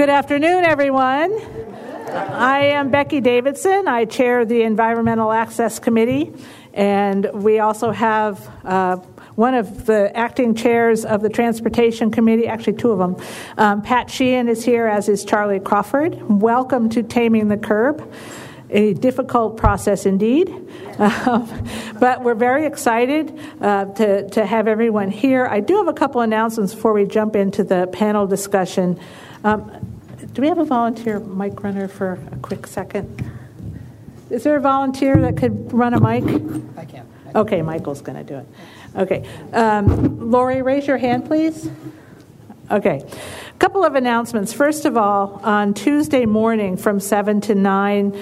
Good afternoon, everyone. I am Becky Davidson. I chair the Environmental Access Committee, and we also have uh, one of the acting chairs of the Transportation Committee, actually, two of them. Um, Pat Sheehan is here, as is Charlie Crawford. Welcome to Taming the Curb a difficult process indeed. Um, but we're very excited uh, to, to have everyone here. I do have a couple announcements before we jump into the panel discussion. Um, do we have a volunteer mic runner for a quick second? Is there a volunteer that could run a mic? I can. Okay, Michael's going to do it. Okay. Um, Lori, raise your hand, please. Okay. A couple of announcements. First of all, on Tuesday morning from 7 to 9,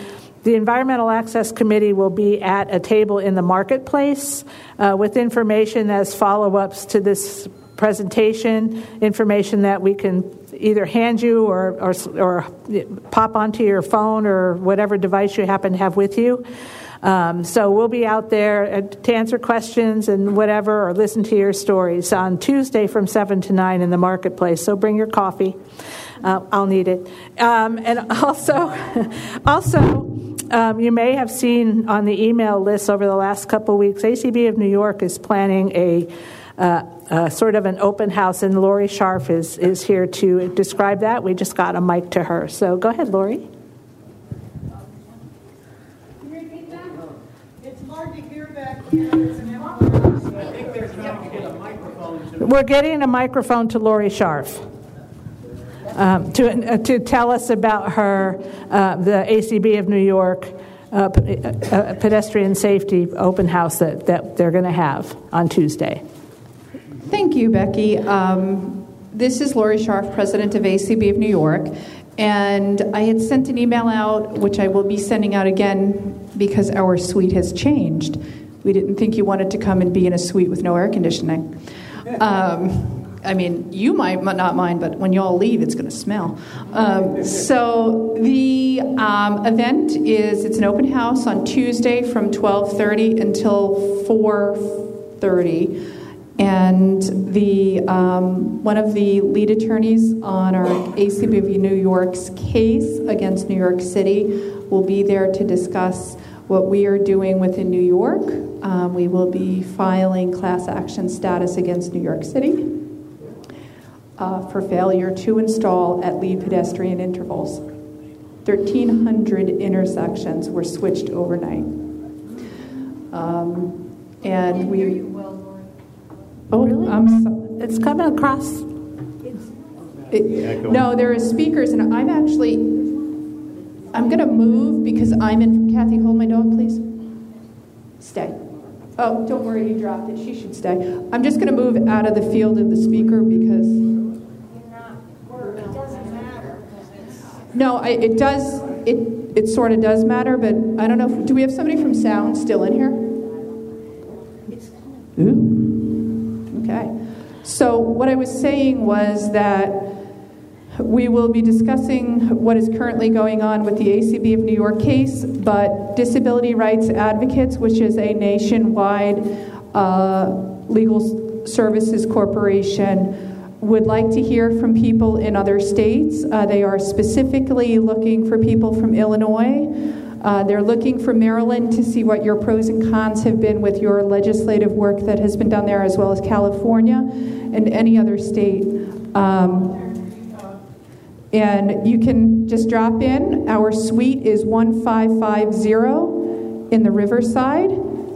the Environmental Access Committee will be at a table in the marketplace uh, with information as follow ups to this presentation, information that we can either hand you or, or, or, pop onto your phone or whatever device you happen to have with you. Um, so we'll be out there to answer questions and whatever, or listen to your stories on Tuesday from 7 to 9 in the marketplace. So bring your coffee. Uh, I'll need it. Um, and also, also, um, you may have seen on the email list over the last couple of weeks, ACB of New York is planning a uh, uh, sort of an open house, and Lori Scharf is, is here to describe that. We just got a mic to her. So go ahead, Lori. We're getting a microphone to Lori Scharf um, to, uh, to tell us about her, uh, the ACB of New York uh, p- uh, pedestrian safety open house that, that they're going to have on Tuesday. Thank you, Becky. Um, this is Lori Scharf, president of ACB of New York. And I had sent an email out, which I will be sending out again because our suite has changed. We didn't think you wanted to come and be in a suite with no air conditioning. Um, I mean, you might not mind, but when you all leave, it's going to smell. Um, so the um, event is it's an open house on Tuesday from 12:30 until 4:30, and the um, one of the lead attorneys on our ACB New York's case against New York City will be there to discuss what we are doing within New York. Um, we will be filing class action status against New York City uh, for failure to install at lead pedestrian intervals. 1,300 intersections were switched overnight. Um, and we. Oh, oh, really? I'm so, it's coming across. It, no, there are speakers, and I'm actually. I'm going to move because I'm in. Kathy, hold my dog, please. Stay. Oh, don't worry, you dropped it. She should stay. I'm just going to move out of the field of the speaker because. No, I, it does. It it sort of does matter, but I don't know. If, do we have somebody from sound still in here? Ooh. So what I was saying was that we will be discussing what is currently going on with the ACB of New York case, but Disability Rights Advocates, which is a nationwide uh, legal services corporation would like to hear from people in other states. Uh, they are specifically looking for people from Illinois. Uh, they're looking for Maryland to see what your pros and cons have been with your legislative work that has been done there, as well as California and any other state. Um, and you can just drop in. Our suite is 1550 in the Riverside.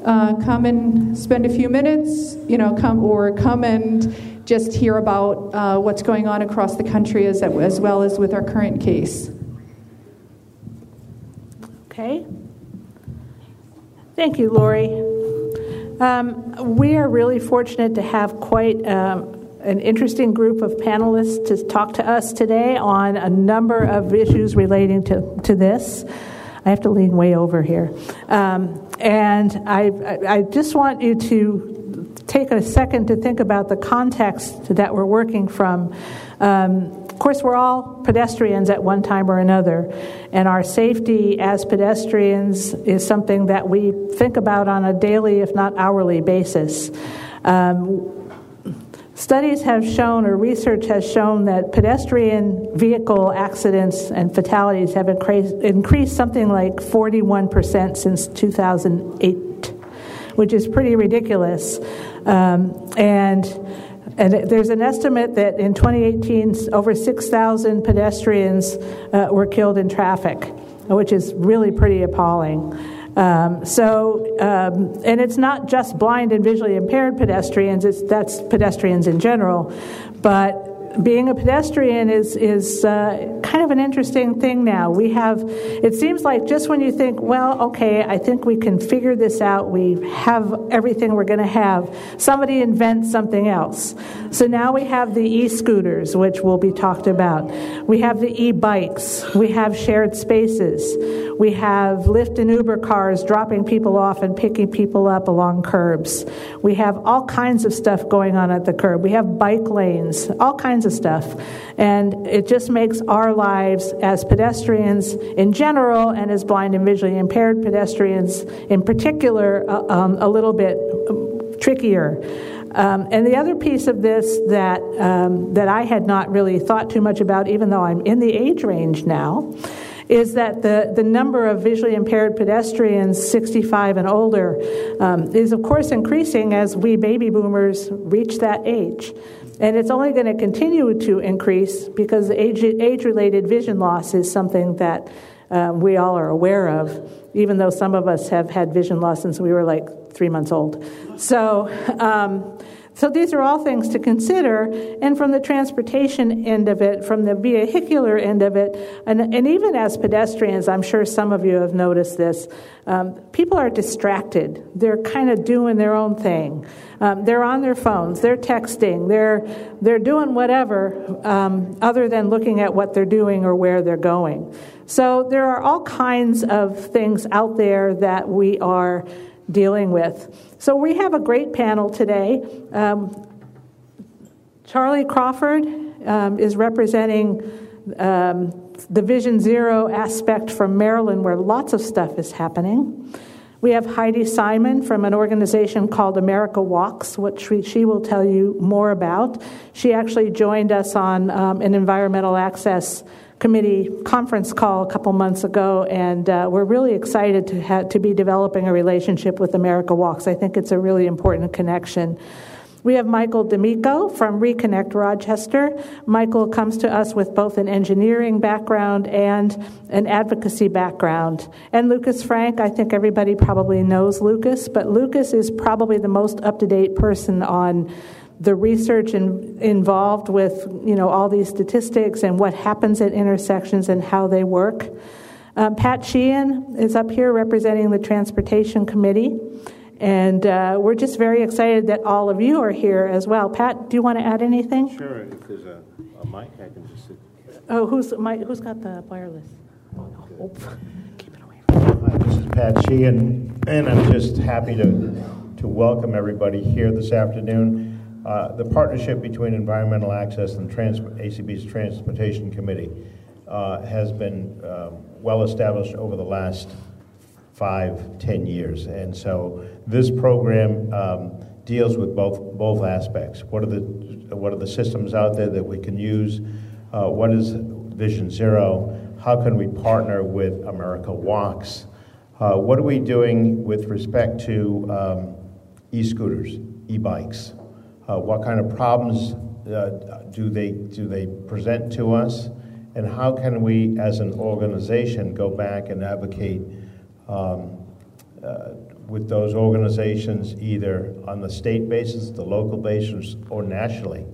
Uh, come and spend a few minutes, you know, come or come and just hear about uh, what's going on across the country as, as well as with our current case. Okay. Thank you, Lori. Um, we are really fortunate to have quite um, an interesting group of panelists to talk to us today on a number of issues relating to, to this. I have to lean way over here. Um, and I, I just want you to take a second to think about the context that we're working from. Um, course, we're all pedestrians at one time or another, and our safety as pedestrians is something that we think about on a daily, if not hourly, basis. Um, Studies have shown, or research has shown, that pedestrian vehicle accidents and fatalities have increased, increased something like 41% since 2008, which is pretty ridiculous. Um, and and there's an estimate that in 2018, over 6,000 pedestrians uh, were killed in traffic, which is really pretty appalling. Um, so, um, and it's not just blind and visually impaired pedestrians, it's, that's pedestrians in general. But being a pedestrian is is uh, kind of an interesting thing now. We have it seems like just when you think, well, okay, I think we can figure this out. We have everything we're going to have. Somebody invents something else. So now we have the e-scooters, which will be talked about. We have the e-bikes. We have shared spaces. We have Lyft and Uber cars dropping people off and picking people up along curbs. We have all kinds of stuff going on at the curb. We have bike lanes, all kinds of stuff. And it just makes our lives as pedestrians in general and as blind and visually impaired pedestrians in particular uh, um, a little bit um, trickier. Um, and the other piece of this that um, that I had not really thought too much about, even though I'm in the age range now, is that the, the number of visually impaired pedestrians 65 and older um, is, of course, increasing as we baby boomers reach that age. And it's only going to continue to increase because age, age-related vision loss is something that uh, we all are aware of, even though some of us have had vision loss since we were like three months old. So, um, so these are all things to consider. And from the transportation end of it, from the vehicular end of it, and, and even as pedestrians, I'm sure some of you have noticed this, um, people are distracted. They're kind of doing their own thing. Um, they're on their phones, they're texting, they're, they're doing whatever um, other than looking at what they're doing or where they're going. So there are all kinds of things out there that we are dealing with. So we have a great panel today. Um, Charlie Crawford um, is representing um, the Vision Zero aspect from Maryland, where lots of stuff is happening. We have Heidi Simon from an organization called America Walks, which she will tell you more about. She actually joined us on um, an environmental access committee conference call a couple months ago, and uh, we're really excited to have, to be developing a relationship with America Walks. I think it's a really important connection. We have Michael D'Amico from Reconnect Rochester. Michael comes to us with both an engineering background and an advocacy background. And Lucas Frank, I think everybody probably knows Lucas, but Lucas is probably the most up to date person on the research in, involved with you know all these statistics and what happens at intersections and how they work. Um, Pat Sheehan is up here representing the Transportation Committee, and uh, we're just very excited that all of you are here as well. Pat, do you want to add anything? Sure. If there's a, a mic, I can just sit. Oh, who's my, who's got the wireless? Oh, keep it away. Hi, this is Pat Sheehan, and I'm just happy to to welcome everybody here this afternoon. Uh, the partnership between Environmental Access and Trans- ACB's Transportation Committee uh, has been uh, well established over the last five, ten years. And so this program um, deals with both, both aspects. What are, the, what are the systems out there that we can use? Uh, what is Vision Zero? How can we partner with America Walks? Uh, what are we doing with respect to um, e scooters, e bikes? Uh, what kind of problems uh, do they do they present to us, and how can we, as an organization, go back and advocate um, uh, with those organizations, either on the state basis, the local basis, or nationally,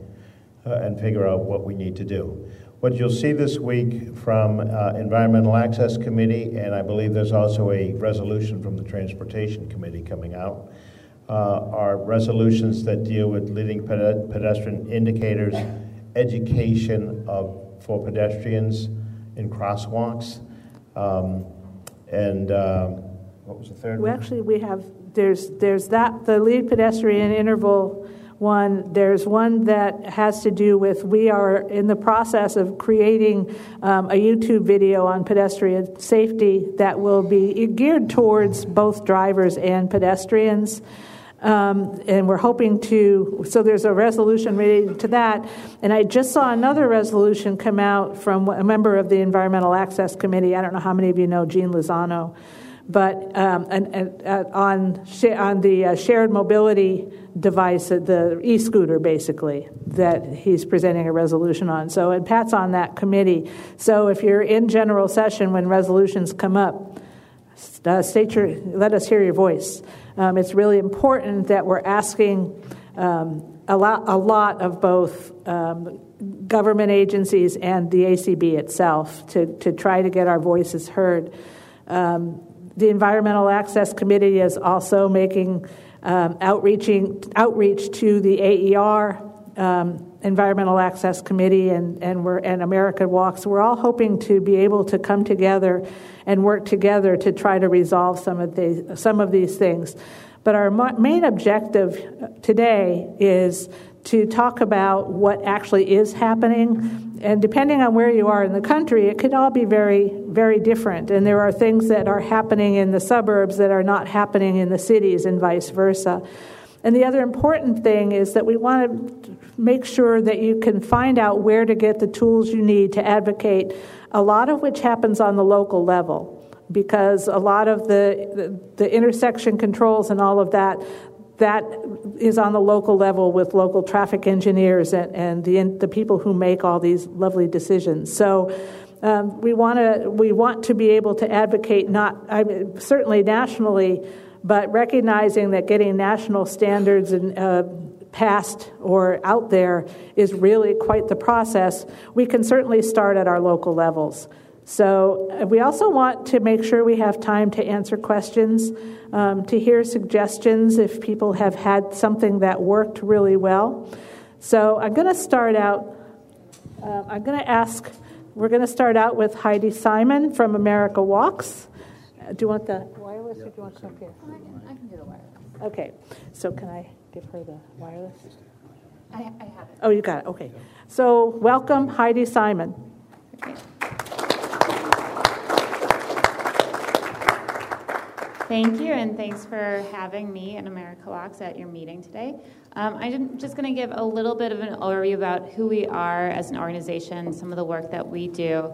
uh, and figure out what we need to do. What you'll see this week from uh, Environmental Access Committee, and I believe there's also a resolution from the Transportation Committee coming out uh, are resolutions that deal with leading pedestrian indicators, education of, for pedestrians in crosswalks, um, and uh, what was the third well, one? Actually, we have there's there's that the lead pedestrian interval one. There's one that has to do with we are in the process of creating um, a YouTube video on pedestrian safety that will be geared towards both drivers and pedestrians. Um, and we're hoping to, so there's a resolution related to that. And I just saw another resolution come out from a member of the Environmental Access Committee. I don't know how many of you know Jean Lozano, but um, and, and, uh, on, on the uh, shared mobility device, uh, the e scooter basically, that he's presenting a resolution on. So, and Pat's on that committee. So, if you're in general session when resolutions come up, uh, state your, let us hear your voice. Um, it's really important that we're asking um, a, lot, a lot of both um, government agencies and the ACB itself to, to try to get our voices heard. Um, the Environmental Access Committee is also making um, outreaching, outreach to the AER, um, Environmental Access Committee, and, and, we're, and America Walks. We're all hoping to be able to come together and work together to try to resolve some of, the, some of these things. But our main objective uh, today is to talk about what actually is happening. And depending on where you are in the country, it could all be very, very different. And there are things that are happening in the suburbs that are not happening in the cities, and vice versa. And the other important thing is that we want to make sure that you can find out where to get the tools you need to advocate, a lot of which happens on the local level. Because a lot of the, the, the intersection controls and all of that, that is on the local level with local traffic engineers and, and the, the people who make all these lovely decisions. So um, we, wanna, we want to be able to advocate not I mean, certainly nationally, but recognizing that getting national standards and uh, passed or out there is really quite the process. We can certainly start at our local levels. So, uh, we also want to make sure we have time to answer questions, um, to hear suggestions if people have had something that worked really well. So, I'm going to start out, uh, I'm going to ask, we're going to start out with Heidi Simon from America Walks. Uh, do you want the wireless or do you want to come here? I can, I can do the wireless. Okay, so can I give her the wireless? I, I have it. Oh, you got it, okay. So, welcome, Heidi Simon. Okay. Thank you, and thanks for having me and America Walks at your meeting today. Um, I'm just going to give a little bit of an overview about who we are as an organization, some of the work that we do,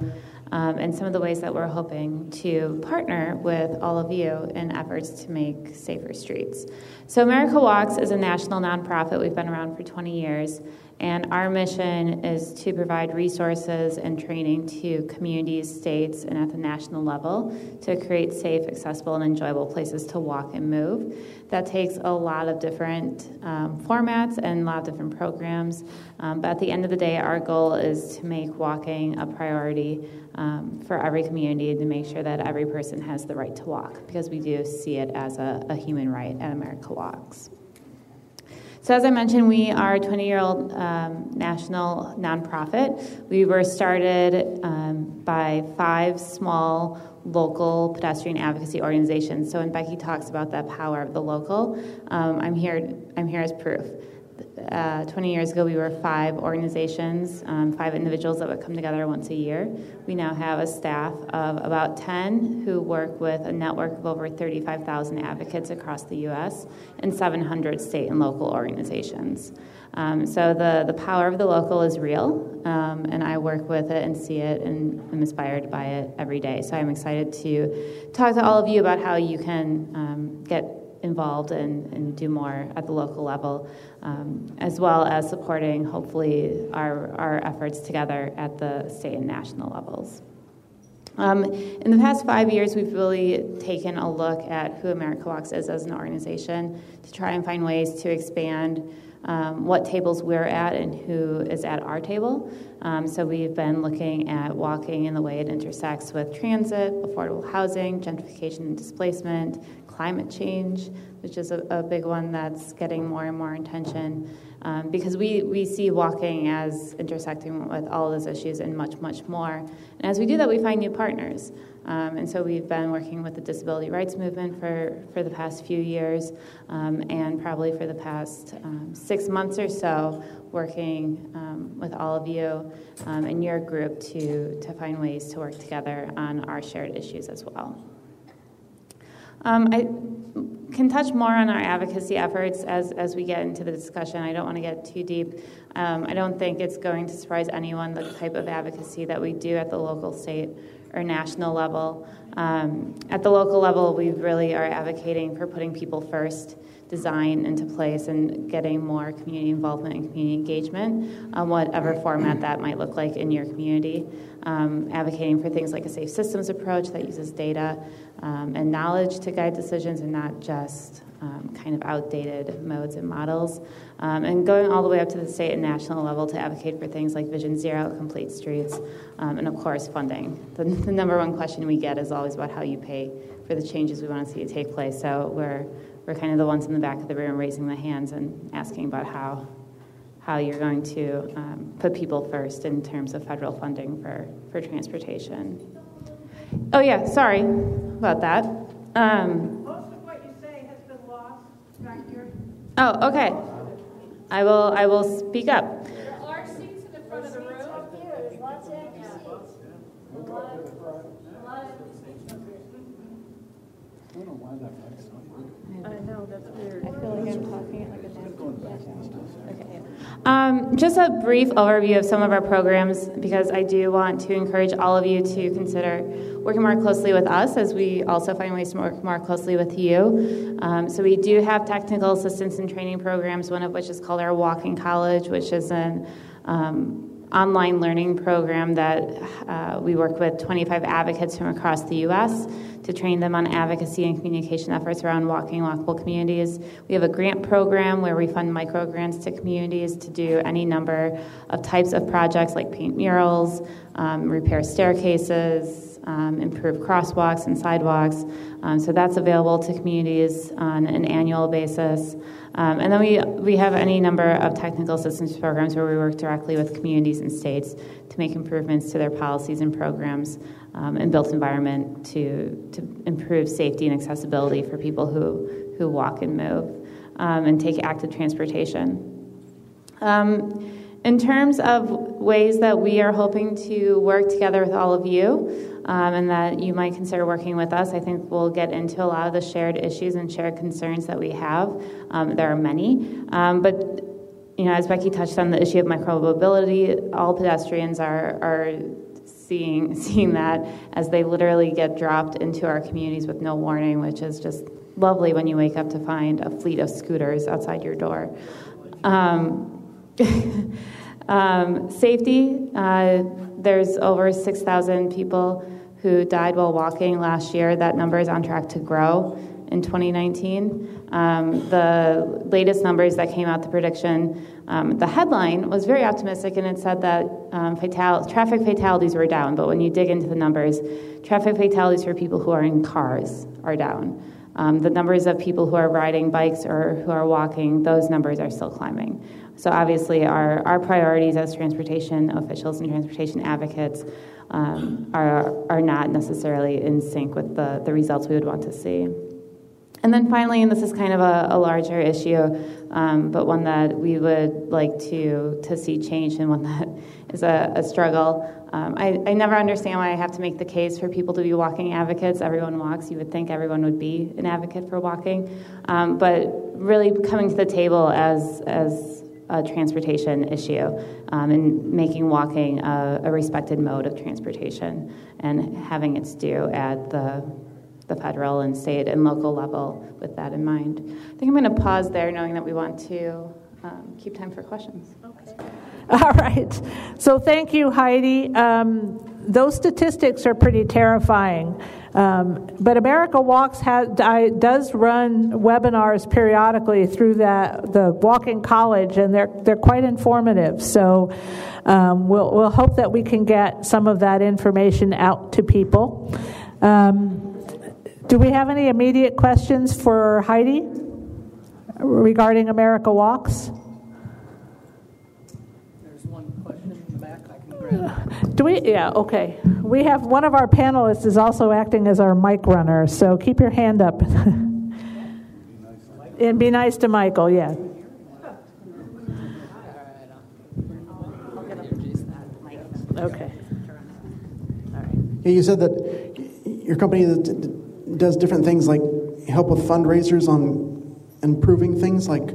um, and some of the ways that we're hoping to partner with all of you in efforts to make safer streets. So, America Walks is a national nonprofit. We've been around for 20 years. And our mission is to provide resources and training to communities, states, and at the national level to create safe, accessible, and enjoyable places to walk and move. That takes a lot of different um, formats and a lot of different programs. Um, but at the end of the day, our goal is to make walking a priority um, for every community to make sure that every person has the right to walk because we do see it as a, a human right at America Walks. So, as I mentioned, we are a 20 year old um, national nonprofit. We were started um, by five small local pedestrian advocacy organizations. So, when Becky talks about the power of the local, um, I'm, here, I'm here as proof uh, 20 years ago, we were five organizations, um, five individuals that would come together once a year. We now have a staff of about 10 who work with a network of over 35,000 advocates across the U.S. and 700 state and local organizations. Um, so the, the power of the local is real, um, and I work with it and see it and am inspired by it every day. So I'm excited to talk to all of you about how you can um, get involved and, and do more at the local level, um, as well as supporting, hopefully, our, our efforts together at the state and national levels. Um, in the past five years, we've really taken a look at who America Walks is as an organization to try and find ways to expand um, what tables we're at and who is at our table. Um, so we've been looking at walking in the way it intersects with transit, affordable housing, gentrification and displacement, climate change, which is a, a big one that's getting more and more attention. Um, because we, we see walking as intersecting with all those issues and much, much more. And as we do that, we find new partners. Um, and so we've been working with the disability rights movement for, for the past few years, um, and probably for the past um, six months or so, working um, with all of you um, in your group to, to find ways to work together on our shared issues as well. Um, I can touch more on our advocacy efforts as, as we get into the discussion. I don't want to get too deep. Um, I don't think it's going to surprise anyone the type of advocacy that we do at the local, state, or national level. Um, at the local level, we really are advocating for putting people first, design into place, and getting more community involvement and community engagement on whatever format that might look like in your community. Um, advocating for things like a safe systems approach that uses data um, and knowledge to guide decisions and not just um, kind of outdated modes and models. Um, and going all the way up to the state and national level to advocate for things like Vision Zero, complete streets, um, and of course, funding. The, the, number one question we get is always about how you pay for the changes we want to see take place. So we're, we're kind of the ones in the back of the room raising the hands and asking about how, how you're going to um, put people first in terms of federal funding for, for transportation. Oh, yeah, sorry about that. Um, Most of what you say has been lost back here. Oh, okay. I will, I will speak up. There are seats in the front of the room. There's lots of empty seats. A lot of, a lot of empty seats up here. I know why that mic's not working. I know, that's weird. I feel like I'm talking like a Okay. Um, just a brief overview of some of our programs because I do want to encourage all of you to consider working more closely with us as we also find ways to work more closely with you. Um, so we do have technical assistance and training programs, one of which is called our Walking College, which is an um, online learning program that uh, we work with 25 advocates from across the U.S. to train them on advocacy and communication efforts around walking walkable communities. We have a grant program where we fund micro grants to communities to do any number of types of projects like paint murals, um, repair staircases, um, improve crosswalks and sidewalks. Um, so that's available to communities on an annual basis. Um, and then we, we have any number of technical assistance programs where we work directly with communities and states to make improvements to their policies and programs um, and built environment to, to improve safety and accessibility for people who, who walk and move um, and take active transportation. Um, in terms of ways that we are hoping to work together with all of you, um, and that you might consider working with us. I think we'll get into a lot of the shared issues and shared concerns that we have. Um, there are many, um, but you know, as Becky touched on the issue of micromobility, all pedestrians are are seeing seeing that as they literally get dropped into our communities with no warning, which is just lovely when you wake up to find a fleet of scooters outside your door. Um, um, safety, uh, there's over 6,000 people who died while walking last year. That number is on track to grow in 2019. Um, the latest numbers that came out, the prediction, um, the headline was very optimistic and it said that um, traffic fatalities were down. But when you dig into the numbers, traffic fatalities for people who are in cars are down. Um, the numbers of people who are riding bikes or who are walking, those numbers are still climbing. So, obviously, our, our priorities as transportation officials and transportation advocates um, are, are not necessarily in sync with the, the results we would want to see. And then finally, and this is kind of a, a larger issue, um, but one that we would like to, to see change and one that is a, a struggle. Um, I, I never understand why I have to make the case for people to be walking advocates. Everyone walks. You would think everyone would be an advocate for walking. Um, but really coming to the table as, as a transportation issue um, and making walking a, a, respected mode of transportation and having its due at the, the federal and state and local level with that in mind. I think I'm going to pause there knowing that we want to um, keep time for questions. Okay. All right. So thank you, Heidi. Um, those statistics are pretty terrifying. Um, but America Walks has, does run webinars periodically through that, the Walking College, and they're, they're quite informative. So um, we'll, we'll hope that we can get some of that information out to people. Um, do we have any immediate questions for Heidi regarding America Walks? Do we? Yeah, okay. We have one of our panelists is also acting as our mic runner, so keep your hand up. and be nice to Michael, yeah. Okay. You said that your company does different things like help with fundraisers on improving things like?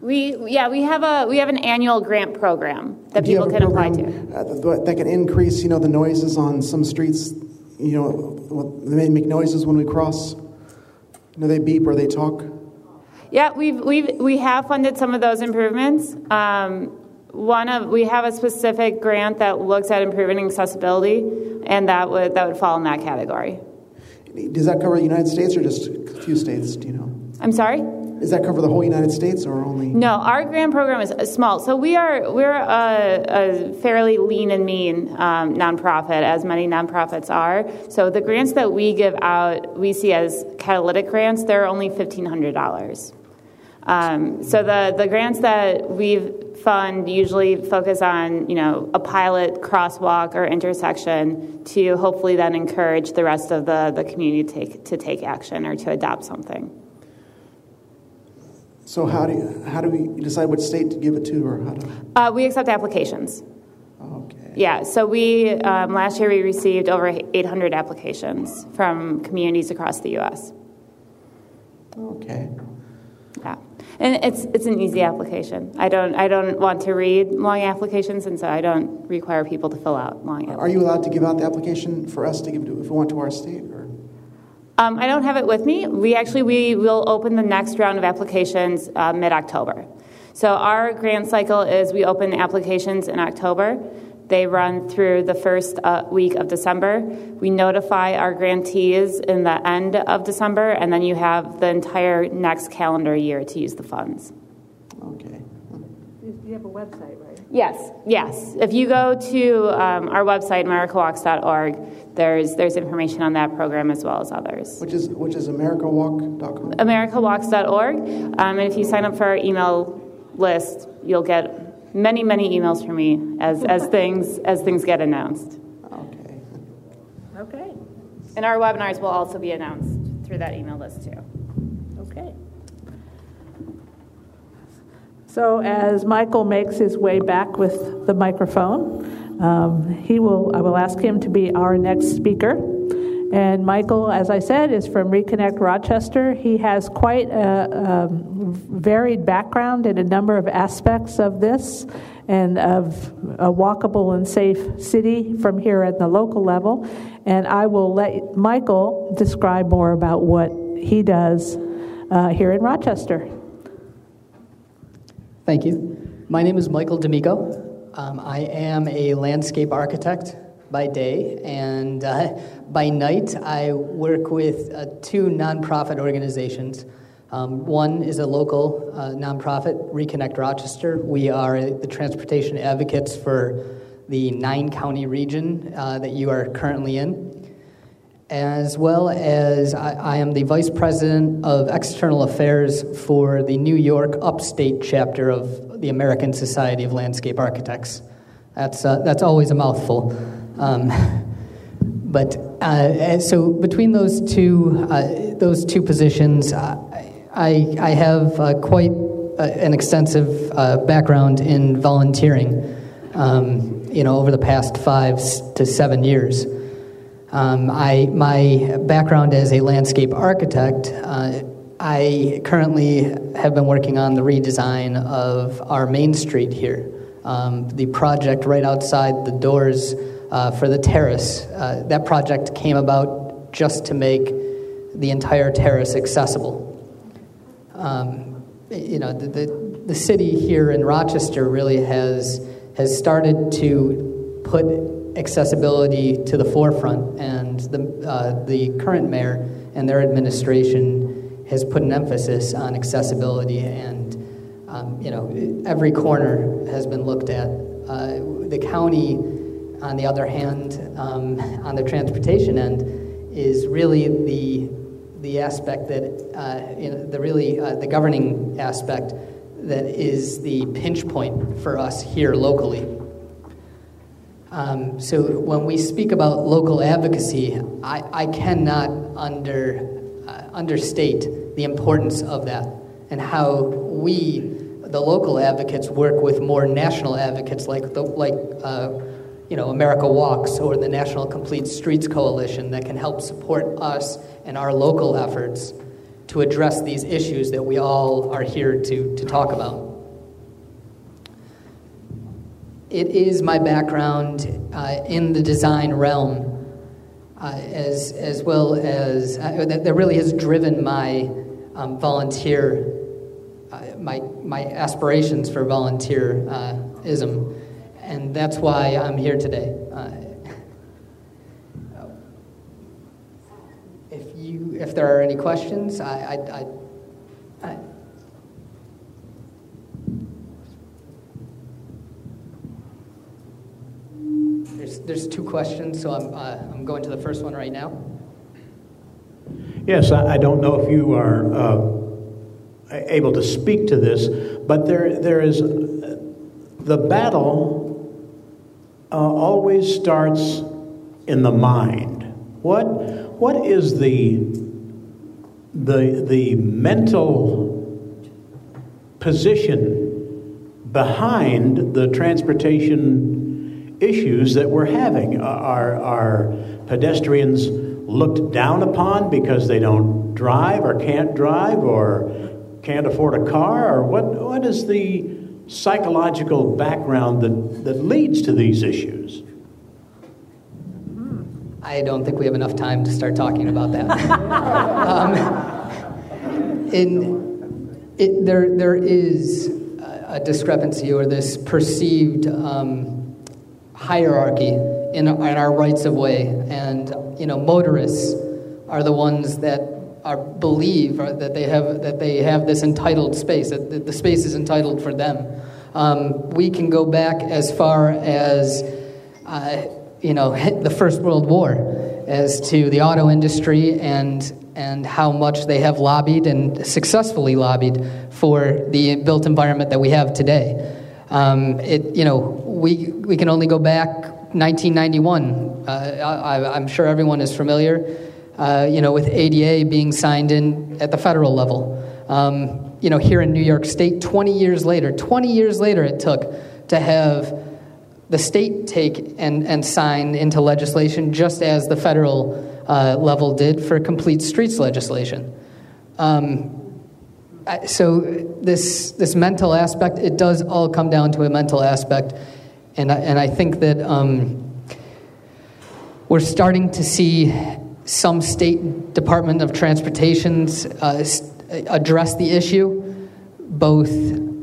We yeah we have a we have an annual grant program that Do people can apply to. uh, that- that can increase, you know, the noises on some streets. You know, they make noises when we cross. You know, they beep or they talk. Yeah, we've we've we have funded some of those improvements. Um, one of we have a specific grant that looks at improving accessibility, and that would that would fall in that category. Does that cover the United States or just a few states? Do you know? I'm sorry. Does that cover the whole United States or only? No, our grant program is uh, small. So we are we're a, a fairly lean and mean um, nonprofit, as many nonprofits are. So the grants that we give out, we see as catalytic grants. They're only fifteen hundred dollars. Um, so the the grants that we fund usually focus on you know a pilot crosswalk or intersection to hopefully then encourage the rest of the the community to take to take action or to adopt something. So how do you, how do we decide what state to give it to, or how do? Uh, we accept applications. Okay. Yeah, so we um, last year we received over 800 applications from communities across the U.S. Okay. Yeah, and it's it's an easy application. I don't I don't want to read long applications, and so I don't require people to fill out long. Are you allowed to give out the application for us to give to if we want to our state, or? Um, I don't have it with me. We actually we will open the next round of applications uh, mid October. So our grant cycle is we open applications in October. They run through the first uh, week of December. We notify our grantees in the end of December, and then you have the entire next calendar year to use the funds. Okay. You have a website, right? Yes, yes. If you go to um, our website, americawalks.org, there's there's information on that program as well as others. Which is which is AmericaWalk.com. americawalks.org. Um, and if you sign up for our email list, you'll get many, many emails from me as, as things as things get announced. Okay. Okay. And our webinars will also be announced through that email list too. Okay. So as Michael makes his way back with the microphone, um, he will. I will ask him to be our next speaker. And Michael, as I said, is from Reconnect Rochester. He has quite a um, varied background in a number of aspects of this and of a walkable and safe city from here at the local level. And I will let Michael describe more about what he does uh, here in Rochester. Thank you. My name is Michael D'Amico. Um, I am a landscape architect by day, and uh, by night, I work with uh, two nonprofit organizations. Um, one is a local uh, nonprofit, Reconnect Rochester. We are the transportation advocates for the nine county region uh, that you are currently in, as well as I, I am the vice president of external affairs for the New York upstate chapter of the American Society of Landscape Architects. That's, uh, that's always a mouthful. Um, but uh, so between those two, uh, those two positions, uh, I, I have uh, quite uh, an extensive uh, background in volunteering. Um, you know, over the past five to seven years, um, I my background as a landscape architect. Uh, I currently have been working on the redesign of our main street here. Um, the project right outside the doors uh, for the terrace. Uh, that project came about just to make the entire terrace accessible. Um, you know, the, the, the city here in Rochester really has, has started to put accessibility to the forefront, and the, uh, the current mayor and their administration has put an emphasis on accessibility, and um, you know, every corner has been looked at. Uh, the county, on the other hand, um, on the transportation end, is really the the aspect that uh, you know, the really uh, the governing aspect that is the pinch point for us here locally. Um, so when we speak about local advocacy, I, I cannot under uh, understate the importance of that and how we, the local advocates, work with more national advocates like the, like uh, you know, America Walks or the National Complete Streets Coalition that can help support us and our local efforts to address these issues that we all are here to, to talk about. It is my background uh, in the design realm, uh, as, as well as uh, that, that really has driven my um, volunteer, uh, my, my aspirations for volunteerism and that's why I'm here today. Uh, if you, if there are any questions, I, I, I, I there's, there's two questions, so I'm, uh, I'm going to the first one right now. Yes, I, I don't know if you are uh, able to speak to this, but there, there is the battle uh, always starts in the mind. What, what is the, the, the mental position behind the transportation issues that we're having? Are, are pedestrians looked down upon because they don't drive or can't drive or can't afford a car? Or what, what is the psychological background that, that leads to these issues? I don't think we have enough time to start talking about that. um, in, it, there, there is a discrepancy or this perceived um, hierarchy in, in our rights of way, and you know, motorists are the ones that are believe that they have that they have this entitled space that the space is entitled for them. Um, we can go back as far as uh, you know the First World War as to the auto industry and and how much they have lobbied and successfully lobbied for the built environment that we have today. Um, it you know we we can only go back 1991. Uh, I, I'm sure everyone is familiar uh, you know, with ADA being signed in at the federal level. Um, you know, here in New York State, 20 years later, 20 years later it took to have the state take and, and sign into legislation just as the federal uh, level did for complete streets legislation. Um, so this this mental aspect, it does all come down to a mental aspect, and I, and I think that um, we're starting to see some state Department of Transportation's uh, address the issue, both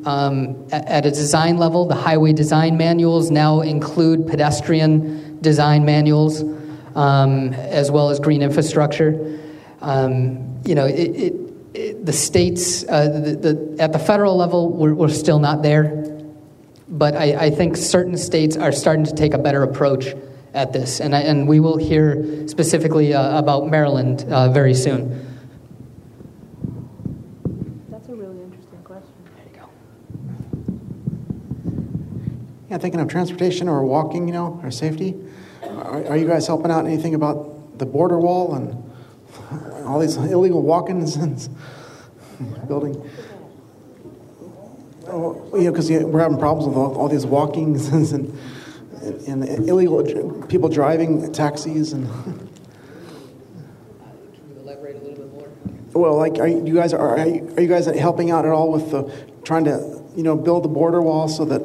um, at a design level. The highway design manuals now include pedestrian design manuals, um, as well as green infrastructure. Um, you know, it, it, it, the states uh, the, the, at the federal level, we're, we're still not there, but I, I think certain states are starting to take a better approach at this, and, and we will hear specifically uh, about Maryland uh, very soon. That's a really interesting question. There you go. Yeah, thinking of transportation or walking, you know, or safety. Are, are you guys helping out anything about the border wall and all these illegal walk-ins and building? Oh, you know, because we're having problems with all, all these walkings and and, and illegal people driving taxis and. Can you elaborate a little bit more? Well, like, are you guys are, are you, are you guys helping out at all with the, trying to you know build the border wall so that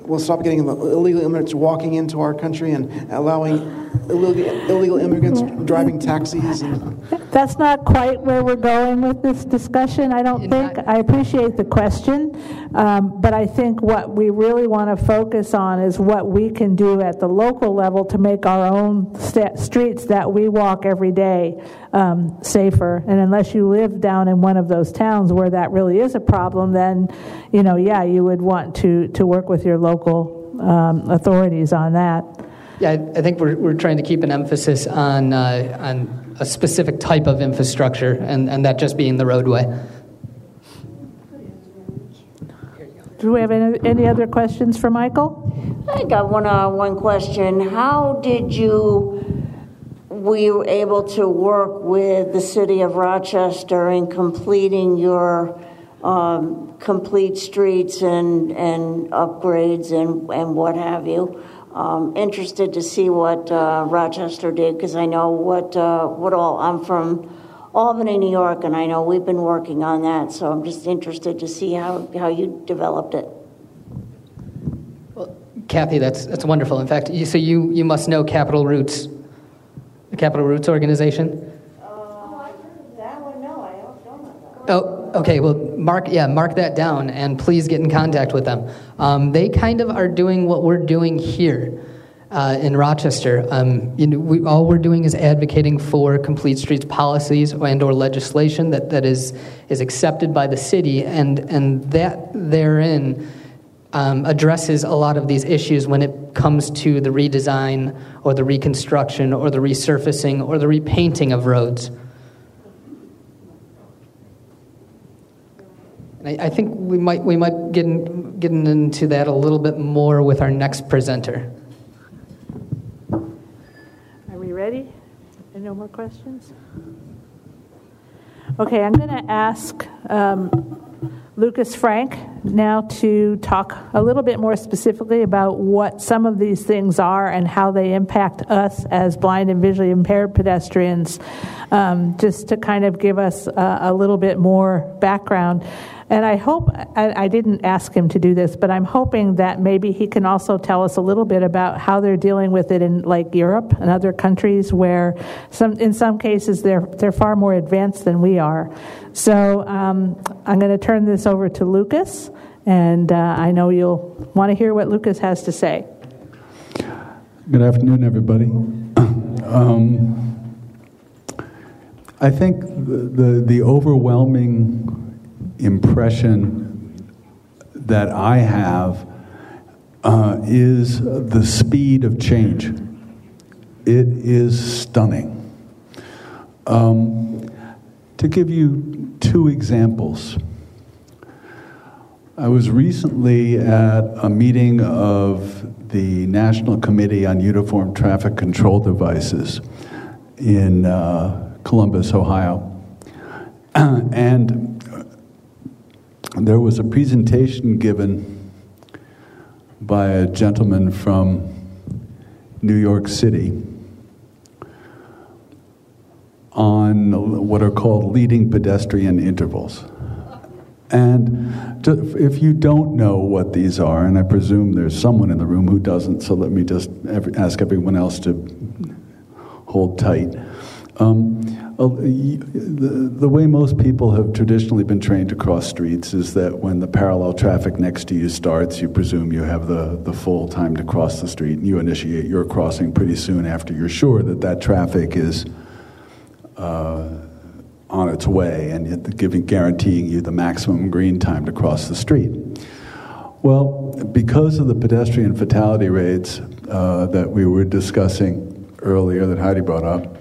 we'll stop getting illegal immigrants walking into our country and allowing illegal, illegal immigrants driving taxis. And... That's not quite where we're going with this discussion, I don't think. I appreciate the question, um, but I think what we really want to focus on is what we can do at the local level to make our own st- streets that we walk every day um, safer. And unless you live down in one of those towns where that really is a problem, then, you know, yeah, you would want to, to work with your local um, authorities on that. Yeah, I think we're, we're trying to keep an emphasis on, uh, on a specific type of infrastructure, and, and that just being the roadway. Do we have any, any other questions for Michael? I got one uh, one question. How did you were you able to work with the city of Rochester in completing your um, complete streets and and upgrades and and what have you? Um, interested to see what uh, Rochester did because I know what uh, what all. I'm from Albany, New York, and I know we've been working on that. So I'm just interested to see how how you developed it. Well, Kathy, that's that's wonderful. In fact, you, so you you must know Capital Roots, the Capital Roots organization. Uh, oh, I heard that one. No, I don't know that. Oh, okay. Well, mark yeah, mark that down, and please get in contact with them. Um, they kind of are doing what we're doing here uh, in Rochester. Um, you know, we, all we're doing is advocating for complete streets policies and/or legislation that, that is is accepted by the city, and and that therein. Um, addresses a lot of these issues when it comes to the redesign or the reconstruction or the resurfacing or the repainting of roads. And I, I think we might, we might get, in, into that a little bit more with our next presenter. Are we ready? No more questions? Okay, I'm going to ask um, Lukas Franck now to talk a little bit more specifically about what some of these things are and how they impact us as blind and visually impaired pedestrians, um, just to kind of give us a, a little bit more background. And I hope, I, I, didn't ask him to do this, but I'm hoping that maybe he can also tell us a little bit about how they're dealing with it in like Europe and other countries where some, in some cases they're, they're far more advanced than we are. So um, I'm going to turn this over to Lukas, and uh, I know you'll want to hear what Lukas has to say. Good afternoon, everybody. Um, I think the, the, the overwhelming impression that I have uh, is the speed of change. It is stunning. Um, to give you two examples, I was recently at a meeting of the National Committee on Uniform Traffic Control Devices in uh, Columbus, Ohio. and there was a presentation given by a gentleman from New York City on what are called leading pedestrian intervals. And to, if you don't know what these are, and I presume there's someone in the room who doesn't, so let me just ask everyone else to hold tight. Um, the, the way most people have traditionally been trained to cross streets is that when the parallel traffic next to you starts, you presume you have the, the full time to cross the street, and you initiate your crossing pretty soon after you're sure that that traffic is uh, on its way and giving, guaranteeing you the maximum green time to cross the street. Well, because of the pedestrian fatality rates uh, that we were discussing earlier, that Heidi brought up,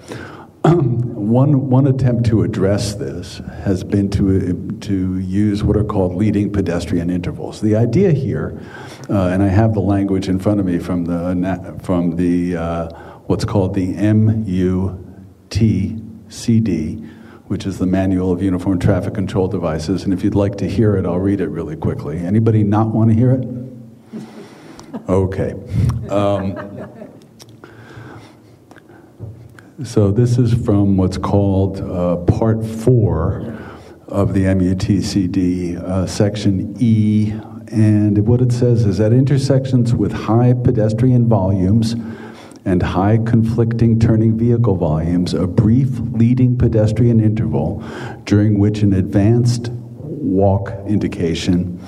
one, one attempt to address this has been to, to use what are called leading pedestrian intervals. The idea here, uh, and I have the language in front of me from the, from the uh, what's called the MUTCD, which is the Manual of Uniform Traffic Control Devices. And if you'd like to hear it, I'll read it really quickly. Anybody not want to hear it? Okay. Um, so this is from what's called uh, Part 4 of the MUTCD, uh, Section E. And what it says is at intersections with high pedestrian volumes and high conflicting turning vehicle volumes, a brief leading pedestrian interval during which an advanced walk indication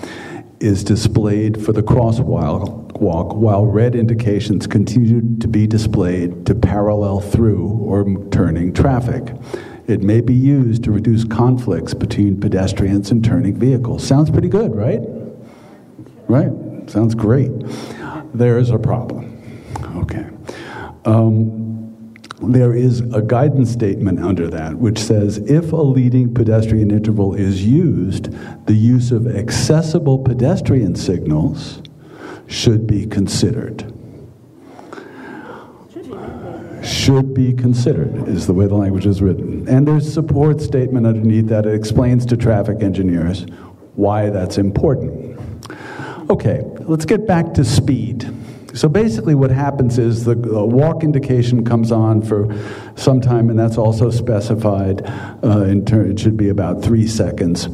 is displayed for the crosswalk walk while red indications continue to be displayed to parallel through or turning traffic. It may be used to reduce conflicts between pedestrians and turning vehicles. Sounds pretty good, right? Right? Sounds great. There is a problem. Okay. Um, there is a guidance statement under that which says if a leading pedestrian interval is used, the use of accessible pedestrian signals should be considered. Should be considered is the way the language is written. And there's a support statement underneath that it explains to traffic engineers why that's important. Okay, let's get back to speed. So basically, what happens is the uh, walk indication comes on for some time, and that's also specified. Uh, in ter- it should be about three seconds.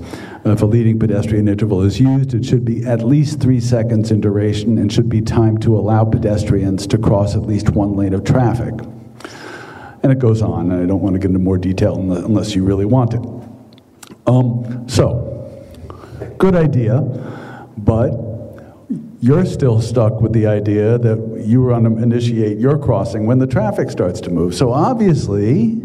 If a leading pedestrian interval is used, it should be at least three seconds in duration and should be timed to allow pedestrians to cross at least one lane of traffic. And it goes on, and I don't want to get into more detail unless you really want it. Um, so, good idea, but you're still stuck with the idea that you were going to initiate your crossing when the traffic starts to move. So, obviously,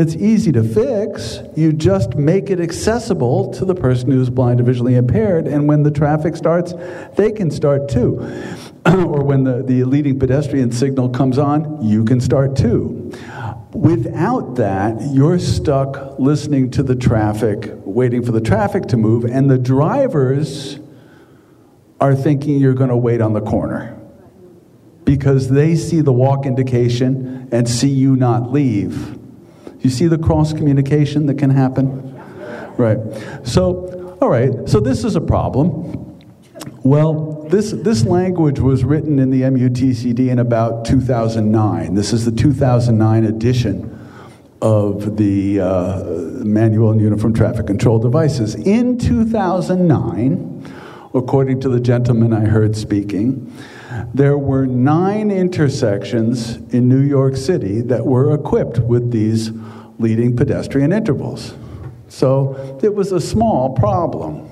it's easy to fix. You just make it accessible to the person who's blind or visually impaired, and when the traffic starts, they can start too. or when the, the leading pedestrian signal comes on, you can start too. Without that, you're stuck listening to the traffic, waiting for the traffic to move, and the drivers are thinking you're going to wait on the corner because they see the walk indication and see you not leave. You see the cross communication that can happen? Right. So, all right, so this is a problem. Well, this, this language was written in the MUTCD in about 2009. This is the 2009 edition of the uh, Manual and Uniform Traffic Control Devices. In 2009, according to the gentleman I heard speaking, there were nine intersections in New York City that were equipped with these leading pedestrian intervals. So it was a small problem.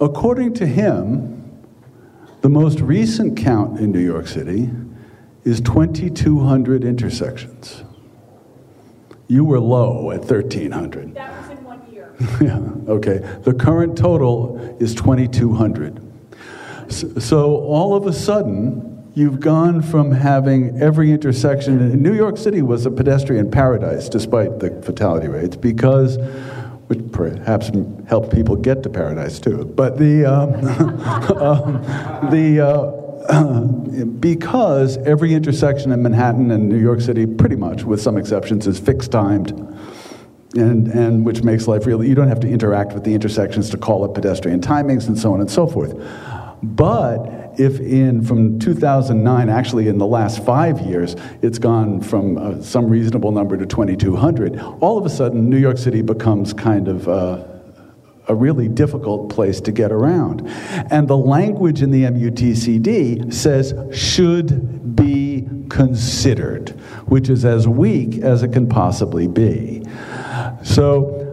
According to him, the most recent count in New York City is 2,200 intersections. You were low at 1,300. That was in one year. yeah, okay. The current total is 2,200. So, so all of a sudden, you've gone from having every intersection in New York City was a pedestrian paradise despite the fatality rates because which perhaps helped people get to paradise too but the um, um, the uh, because every intersection in Manhattan and New York City, pretty much, with some exceptions, is fixed timed, and, and which makes life really, you don't have to interact with the intersections to call up pedestrian timings and so on and so forth. But if in from 2009, actually in the last five years, it's gone from uh, some reasonable number to 2,200, all of a sudden New York City becomes kind of uh, a really difficult place to get around. And the language in the MUTCD says should be considered, which is as weak as it can possibly be. So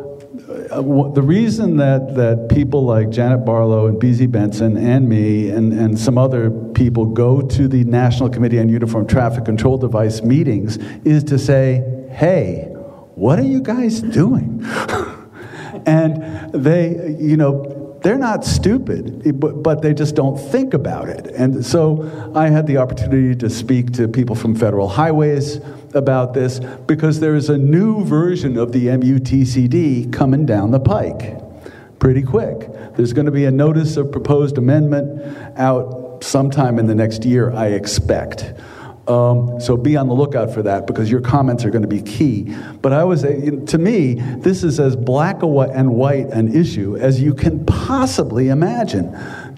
Uh, the reason that, that people like Janet Barlow and Beezy Bentzen and me and, and some other people go to the National Committee on Uniform Traffic Control Device meetings is to say, hey, what are you guys doing? and they, you know, they're not stupid, but, they just don't think about it. And so I had the opportunity to speak to people from Federal Highways about this because there is a new version of the MUTCD coming down the pike pretty quick. There's going to be a notice of proposed amendment out sometime in the next year, I expect. Um, so be on the lookout for that because your comments are going to be key. But I was, to me, this is as black and white an issue as you can possibly imagine.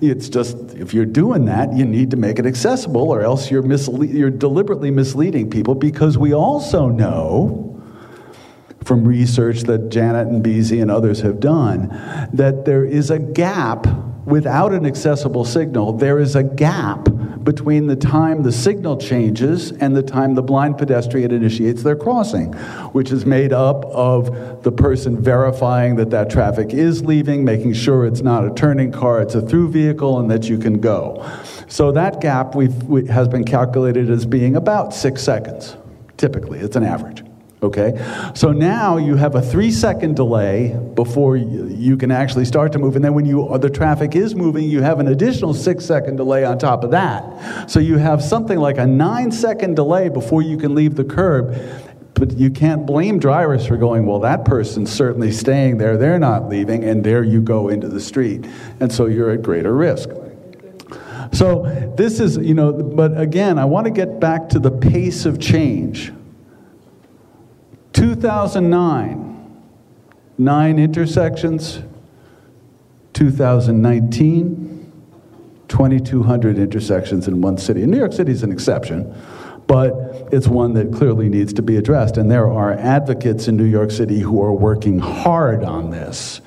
It's just if you're doing that, you need to make it accessible, or else you're misle- you're deliberately misleading people. Because we also know from research that Janet and Beezy and others have done that there is a gap without an accessible signal. There is a gap between the time the signal changes and the time the blind pedestrian initiates their crossing, which is made up of the person verifying that that traffic is leaving, making sure it's not a turning car, it's a through vehicle, and that you can go. So that gap we, has been calculated as being about six seconds, typically, it's an average. Okay? So now you have a three second delay before you can actually start to move. And then when you, the traffic is moving, you have an additional six second delay on top of that. So you have something like a nine second delay before you can leave the curb. But you can't blame drivers for going, well, that person's certainly staying there, they're not leaving, and there you go into the street. And so you're at greater risk. So this is, you know, but again, I want to get back to the pace of change 2009, nine intersections. 2019, 2,200 intersections in one city. New York City is an exception, but it's one that clearly needs to be addressed. And there are advocates in New York City who are working hard on this.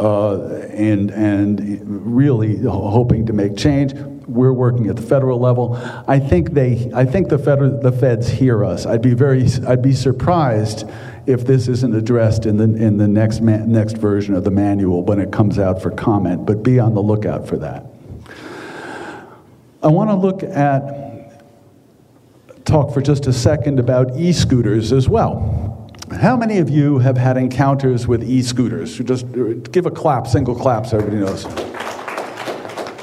Uh, and and really hoping to make change. We're working at the federal level. I think they, I think the federal, the feds hear us. I'd be very, I'd be surprised if this isn't addressed in the in the next ma- next version of the manual when it comes out for comment. But be on the lookout for that. I want to look at talk for just a second about e-scooters as well. How many of you have had encounters with e-scooters? Just uh, give a clap, single clap, so everybody knows.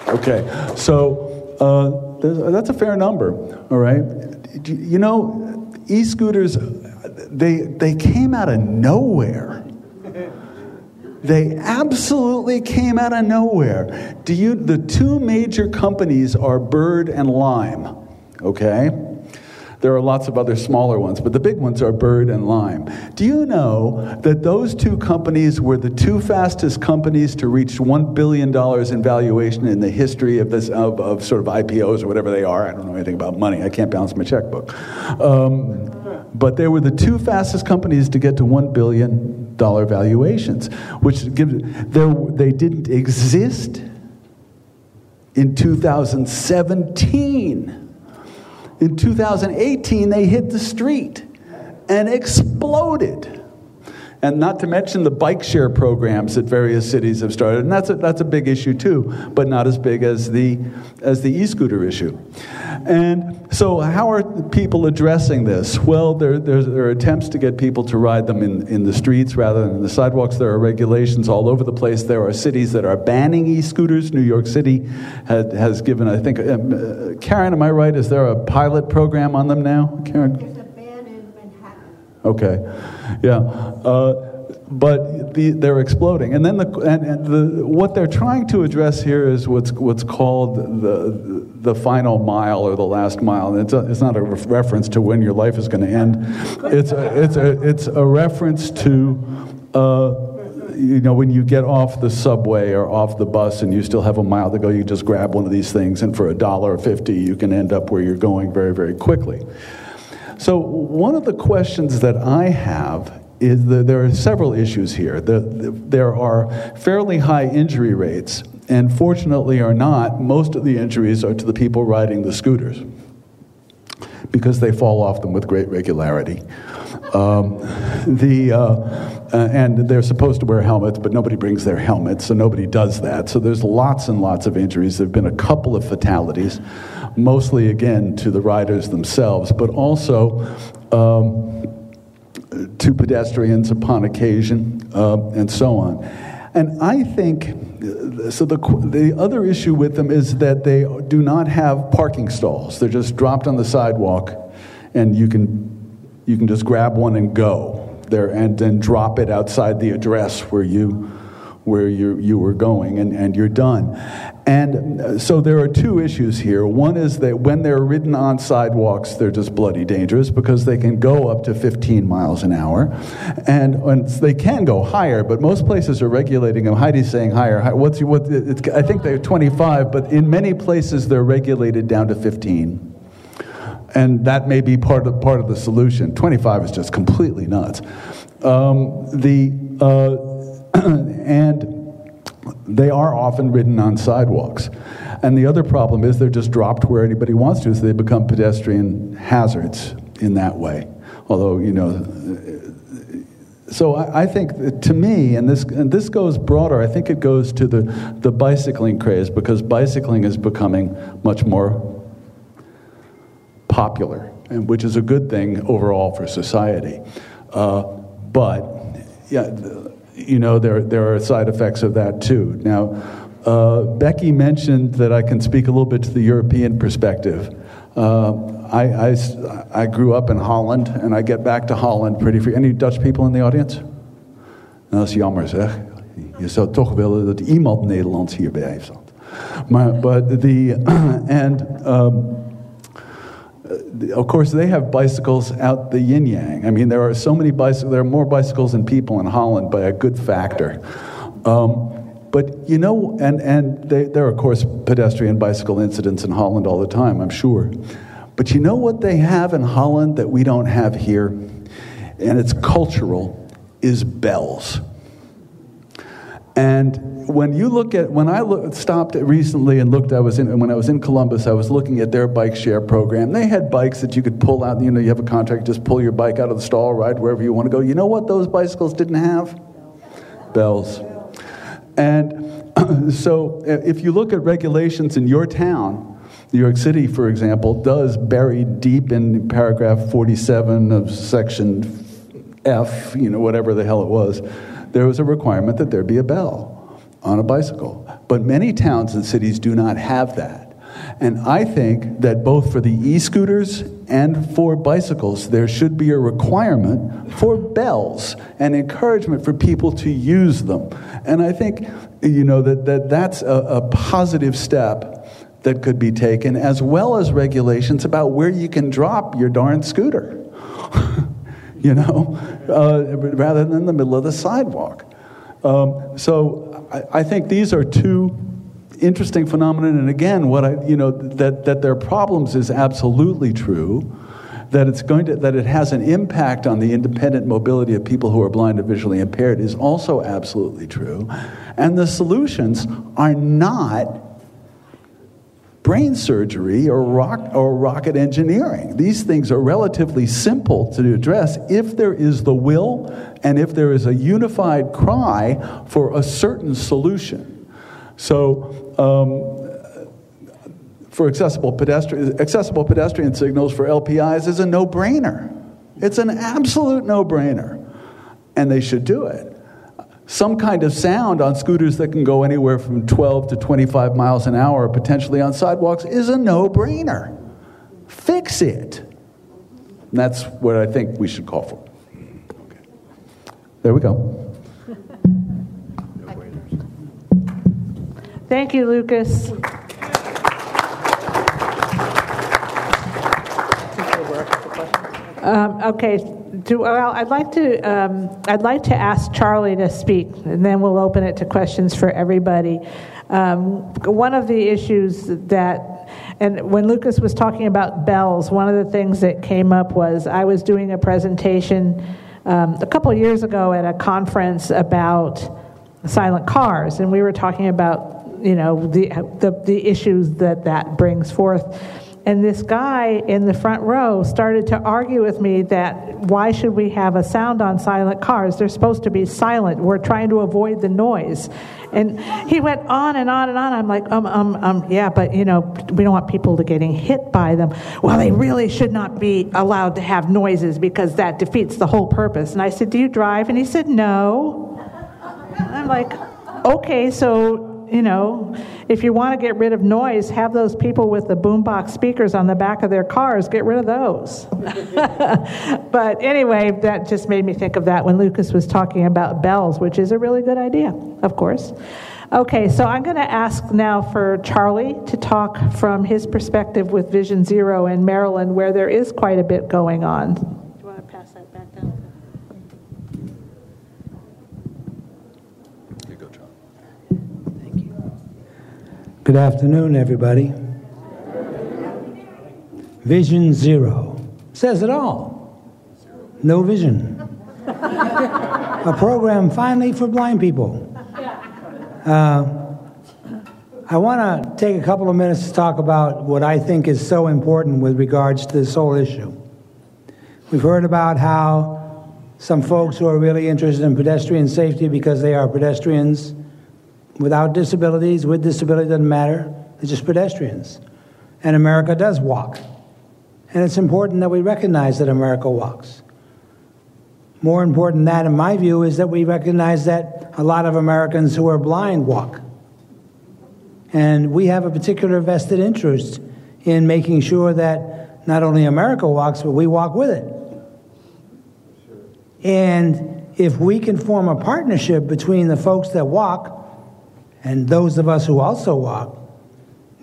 Okay, so uh, that's a fair number. All right, you know, e-scooters, they they came out of nowhere. They absolutely came out of nowhere. Do you? The two major companies are Bird and Lime. Okay. There are lots of other smaller ones, but the big ones are Bird and Lime. Do you know that those two companies were the two fastest companies to reach $1 billion in valuation in the history of, this, of, of sort of IPOs or whatever they are? I don't know anything about money. I can't balance my checkbook. Um, but they were the two fastest companies to get to $1 billion valuations, which gives, they didn't exist in 2017. In 2018, they hit the street and exploded. And not to mention the bike share programs that various cities have started. And that's a, that's a big issue too, but not as big as the, as the e scooter issue. And so, how are people addressing this? Well, there, there, there, are attempts to get people to ride them in, in the streets rather than in the sidewalks. There are regulations all over the place. There are cities that are banning e scooters. New York City had, has given, I think, um, uh, Karen, am I right? Is there a pilot program on them now? Karen? There's a ban in Manhattan. Okay, yeah. Uh, but the, they're exploding. And then the, and, and the, what they're trying to address here is what's, what's called the, the final mile or the last mile. It's, a, it's not a reference to when your life is going to end. It's a, it's a, it's a reference to, uh, you know, when you get off the subway or off the bus and you still have a mile to go, you just grab one of these things, and for a dollar fifty, you can end up where you're going very, very quickly. So, one of the questions that I have is that there are several issues here. The, the, there are fairly high injury rates, and fortunately or not, most of the injuries are to the people riding the scooters because they fall off them with great regularity. Um, the, uh, uh, and they're supposed to wear helmets, but nobody brings their helmets, so nobody does that. So there's lots and lots of injuries. There have been a couple of fatalities mostly again to the riders themselves, but also um, to pedestrians upon occasion, uh, and so on. And I think so. The the other issue with them is that they do not have parking stalls. They're just dropped on the sidewalk, and you can you can just grab one and go there, and then drop it outside the address where you where you, you were going, and, and you're done. And uh, so there are two issues here. One is that when they're ridden on sidewalks, they're just bloody dangerous because they can go up to 15 miles an hour. And, and they can go higher, but most places are regulating them. Heidi's saying higher. What's, what, I think they're 25, but in many places they're regulated down to 15 and that may be part of part of the solution. Twenty five is just completely nuts. Um, the uh, and they are often ridden on sidewalks. And the other problem is they're just dropped where anybody wants to, so they become pedestrian hazards in that way. Although, you know, so I, I think to me, and this, and this goes broader, I think it goes to the, the bicycling craze because bicycling is becoming much more popular, and, which is a good thing overall for society. Uh, but, yeah, you know, there, there are side effects of that too. Now, uh, Becky mentioned that I can speak a little bit to the European perspective. Uh, I, I, I, grew up in Holland, and I get back to Holland pretty free. Any Dutch people in the audience? Nou, dat is jammer zeg. Je zou toch willen dat iemand Nederlands hierbij heeft. But the, and um, of course, they have bicycles out the yin yang. I mean, there are so many bicycles, there are more bicycles than people in Holland by a good factor. Um, But you know, and, and they, there are, of course, pedestrian bicycle incidents in Holland all the time, I'm sure. But you know what they have in Holland that we don't have here? And it's cultural, is bells. And when you look at, when I look, stopped recently and looked, I was in, when I was in Columbus, I was looking at their bike share program. They had bikes that you could pull out, you know, you have a contract, just pull your bike out of the stall, ride wherever you want to go. You know what those bicycles didn't have? Bells. And so if you look at regulations in your town, New York City, for example, does buried deep in paragraph 47 of section F, you know, whatever the hell it was, there was a requirement that there be a bell on a bicycle. But many towns and cities do not have that. And I think that both for the e scooters and for bicycles, there should be a requirement for bells and encouragement for people to use them. And I think, you know, that, that that's a, a positive step that could be taken, as well as regulations about where you can drop your darn scooter. you know, uh, rather than the middle of the sidewalk. Um, so I, I, think these are two interesting phenomena. And again, what I, you know, that, that there are problems is absolutely true. That it's going to, that it has an impact on the independent mobility of people who are blind or visually impaired is also absolutely true. And the solutions are not brain surgery or, rock, or rocket engineering. These things are relatively simple to address if there is the will and if there is a unified cry for a certain solution. So, um, for accessible pedestrian, accessible pedestrian signals for LPIs is a no brainer. It's an absolute no brainer. And they should do it some kind of sound on scooters that can go anywhere from 12 to 25 miles an hour, potentially on sidewalks, is a no brainer. Fix it. And that's what I think we should call for. Okay. There we go. Thank you, Lukas. Um, okay, do, well, I'd like to um, I'd like to ask Charlie to speak, and then we'll open it to questions for everybody. Um, one of the issues that, and when Lukas was talking about bells, one of the things that came up was I was doing a presentation um, a couple years ago at a conference about silent cars, and we were talking about you know the the, the issues that that brings forth and this guy in the front row started to argue with me that why should we have a sound on silent cars? They're supposed to be silent. We're trying to avoid the noise. And he went on and on and on. I'm like, um, um, um, yeah, but you know, we don't want people to getting hit by them. Well, they really should not be allowed to have noises because that defeats the whole purpose. And I said, do you drive? And he said, no. And I'm like, okay, so you know, if you want to get rid of noise, have those people with the boombox speakers on the back of their cars, get rid of those. but anyway, that just made me think of that when Lukas was talking about bells, which is a really good idea, of course. Okay, so I'm going to ask now for Charlie to talk from his perspective with Vision Zero in Maryland, where there is quite a bit going on. Good afternoon, everybody. Vision zero says it all. No vision. A program finally for blind people. Uh, I want to take a couple of minutes to talk about what I think is so important with regards to this whole issue. We've heard about how some folks who are really interested in pedestrian safety because they are pedestrians without disabilities, with disability, doesn't matter. They're just pedestrians. And America does walk. And it's important that we recognize that America walks. More important than that, in my view, is that we recognize that a lot of Americans who are blind walk. And we have a particular vested interest in making sure that not only America walks, but we walk with it. And if we can form a partnership between the folks that walk and those of us who also walk,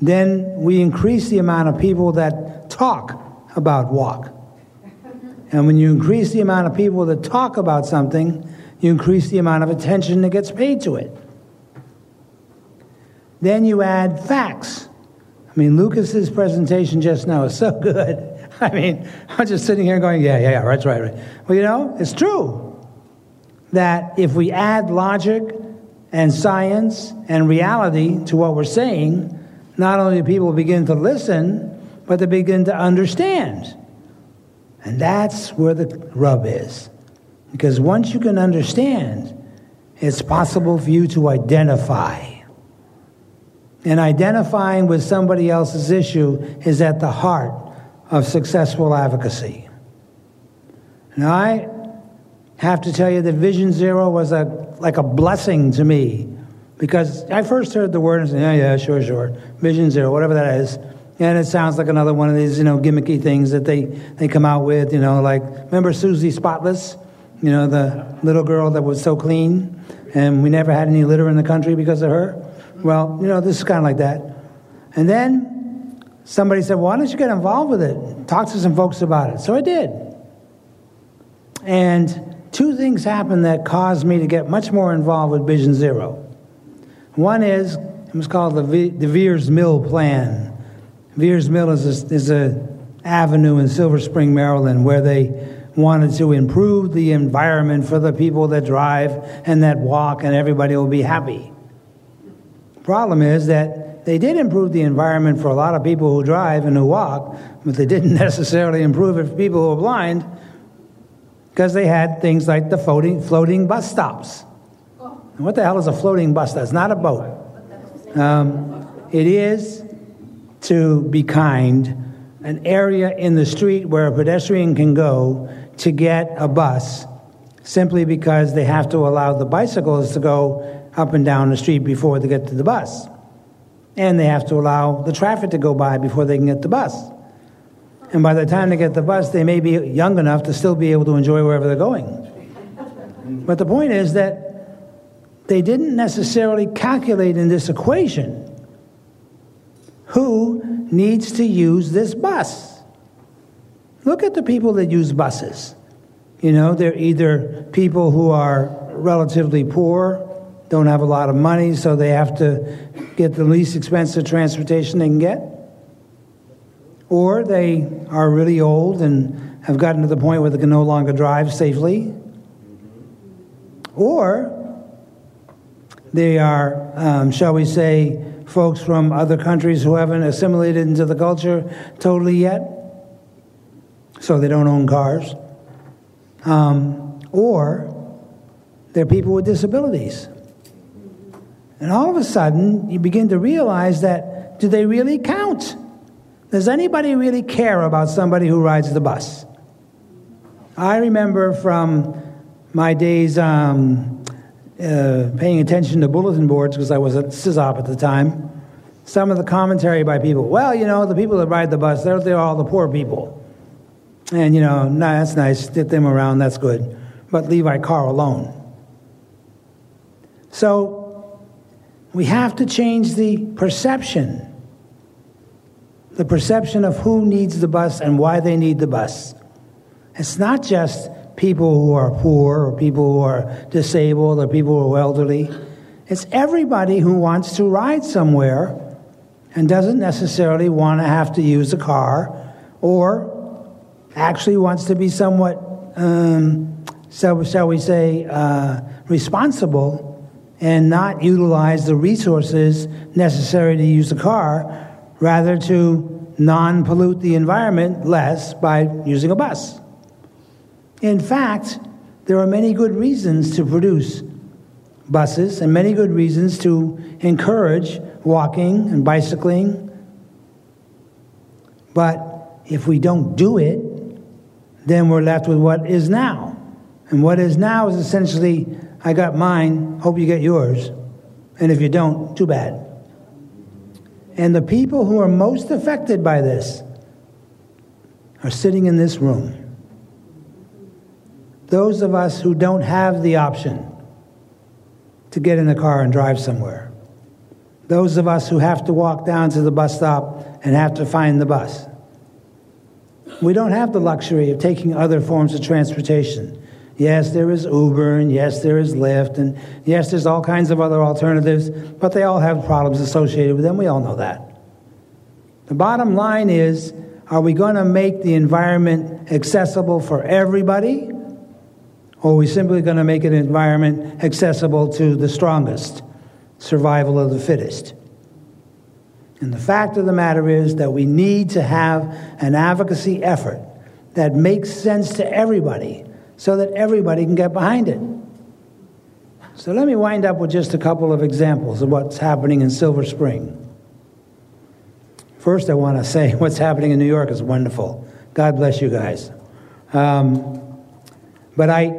then we increase the amount of people that talk about walk. And when you increase the amount of people that talk about something, you increase the amount of attention that gets paid to it. Then you add facts. I mean, Lukas's presentation just now is so good. I mean, I'm just sitting here going, yeah, yeah, yeah, that's right, right. Well, you know, it's true that if we add logic and science and reality to what we're saying, not only do people begin to listen, but they begin to understand. And that's where the rub is. Because once you can understand, it's possible for you to identify. And identifying with somebody else's issue is at the heart of successful advocacy. Now, I have to tell you that Vision Zero was a, like a blessing to me because I first heard the word and said, yeah, yeah, sure, sure. Vision Zero, whatever that is. And it sounds like another one of these, you know, gimmicky things that they, they come out with, you know, like, remember Susie Spotless? You know, the little girl that was so clean and we never had any litter in the country because of her? Well, you know, this is kind of like that. And then somebody said, why don't you get involved with it? Talk to some folks about it. So I did. And two things happened that caused me to get much more involved with Vision Zero. One is, it was called the, v- the Veirs Mill Plan. Veirs Mill is a, is a avenue in Silver Spring, Maryland, where they wanted to improve the environment for the people that drive and that walk, and everybody will be happy. Problem is that they did improve the environment for a lot of people who drive and who walk, but they didn't necessarily improve it for people who are blind because they had things like the floating, floating bus stops. And what the hell is a floating bus stop? It's not a boat. Um, it is to be kind, an area in the street where a pedestrian can go to get a bus simply because they have to allow the bicycles to go up and down the street before they get to the bus. And they have to allow the traffic to go by before they can get the bus. And by the time they get the bus, they may be young enough to still be able to enjoy wherever they're going. But the point is that they didn't necessarily calculate in this equation who needs to use this bus. Look at the people that use buses. You know, they're either people who are relatively poor, don't have a lot of money, so they have to get the least expensive transportation they can get. Or they are really old and have gotten to the point where they can no longer drive safely. Or they are, um, shall we say, folks from other countries who haven't assimilated into the culture totally yet, so they don't own cars. Um, or they're people with disabilities. And all of a sudden, you begin to realize that do they really count? Does anybody really care about somebody who rides the bus? I remember from my days um, uh, paying attention to bulletin boards because I was at CISOP at the time. Some of the commentary by people, well, you know, the people that ride the bus, they're, they're all the poor people. And, you know, nah, that's nice, get them around, that's good. But leave our car alone. So we have to change the perception. The perception of who needs the bus and why they need the bus. It's not just people who are poor or people who are disabled or people who are elderly. It's everybody who wants to ride somewhere and doesn't necessarily want to have to use a car or actually wants to be somewhat, um, so, shall we say, uh, responsible and not utilize the resources necessary to use a car, rather to non pollute the environment less by using a bus. In fact, there are many good reasons to produce buses and many good reasons to encourage walking and bicycling. But if we don't do it, then we're left with what is now. And what is now is essentially I got mine, hope you get yours. And if you don't, too bad. And the people who are most affected by this are sitting in this room. Those of us who don't have the option to get in a car and drive somewhere. Those of us who have to walk down to the bus stop and have to find the bus. We don't have the luxury of taking other forms of transportation. Yes, there is Uber, and yes, there is Lyft, and yes, there's all kinds of other alternatives, but they all have problems associated with them. We all know that. The bottom line is are we going to make the environment accessible for everybody? Or are we simply going to make an environment accessible to the strongest? Survival of the fittest. And the fact of the matter is that we need to have an advocacy effort that makes sense to everybody so that everybody can get behind it. So let me wind up with just a couple of examples of what's happening in Silver Spring. First, I want to say what's happening in New York is wonderful. God bless you guys. Um, but I,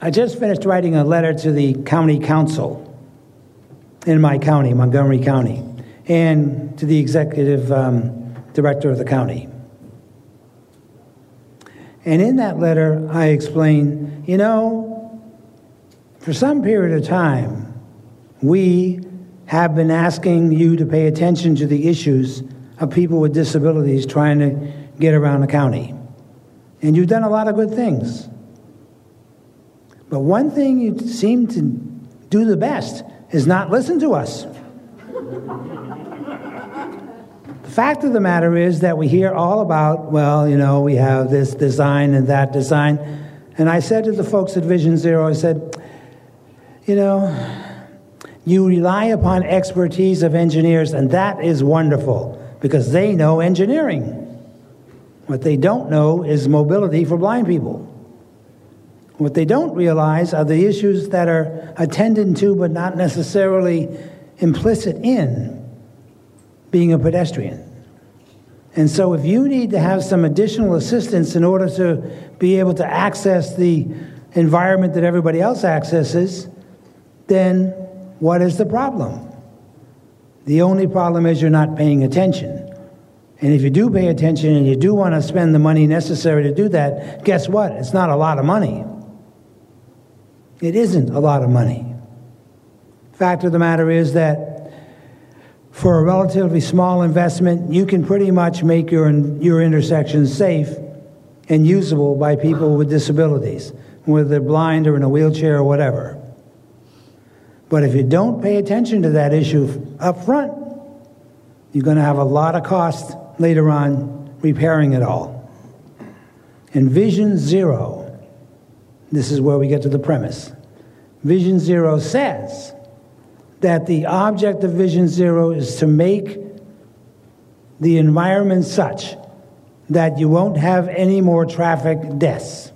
I just finished writing a letter to the county council in my county, Montgomery County, and to the executive um, director of the county. And in that letter, I explain, you know, for some period of time, we have been asking you to pay attention to the issues of people with disabilities trying to get around the county. And you've done a lot of good things. But one thing you seem to do the best is not listen to us. Fact of the matter is that we hear all about, well, you know, we have this design and that design. And I said to the folks at Vision Zero, I said, you know, you rely upon expertise of engineers, and that is wonderful because they know engineering. What they don't know is mobility for blind people. What they don't realize are the issues that are attended to but not necessarily implicit in being a pedestrian. And so, if you need to have some additional assistance in order to be able to access the environment that everybody else accesses, then what is the problem? The only problem is you're not paying attention. And if you do pay attention and you do want to spend the money necessary to do that, guess what? It's not a lot of money. It isn't a lot of money. Fact of the matter is that for a relatively small investment, you can pretty much make your, your intersection safe and usable by people with disabilities, whether they're blind or in a wheelchair or whatever. But if you don't pay attention to that issue up front, you're going to have a lot of cost later on repairing it all. In Vision Zero, this is where we get to the premise. Vision Zero says that the object of Vision Zero is to make the environment such that you won't have any more traffic deaths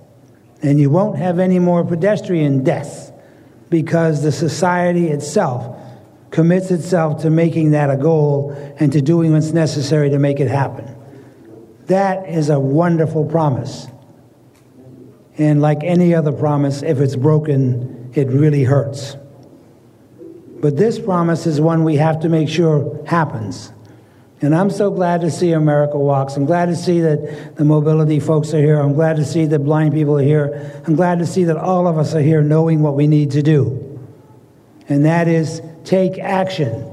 and you won't have any more pedestrian deaths because the society itself commits itself to making that a goal and to doing what's necessary to make it happen. That is a wonderful promise. And like any other promise, if it's broken, it really hurts. But this promise is one we have to make sure happens. And I'm so glad to see America Walks. I'm glad to see that the mobility folks are here. I'm glad to see that blind people are here. I'm glad to see that all of us are here knowing what we need to do. And that is take action.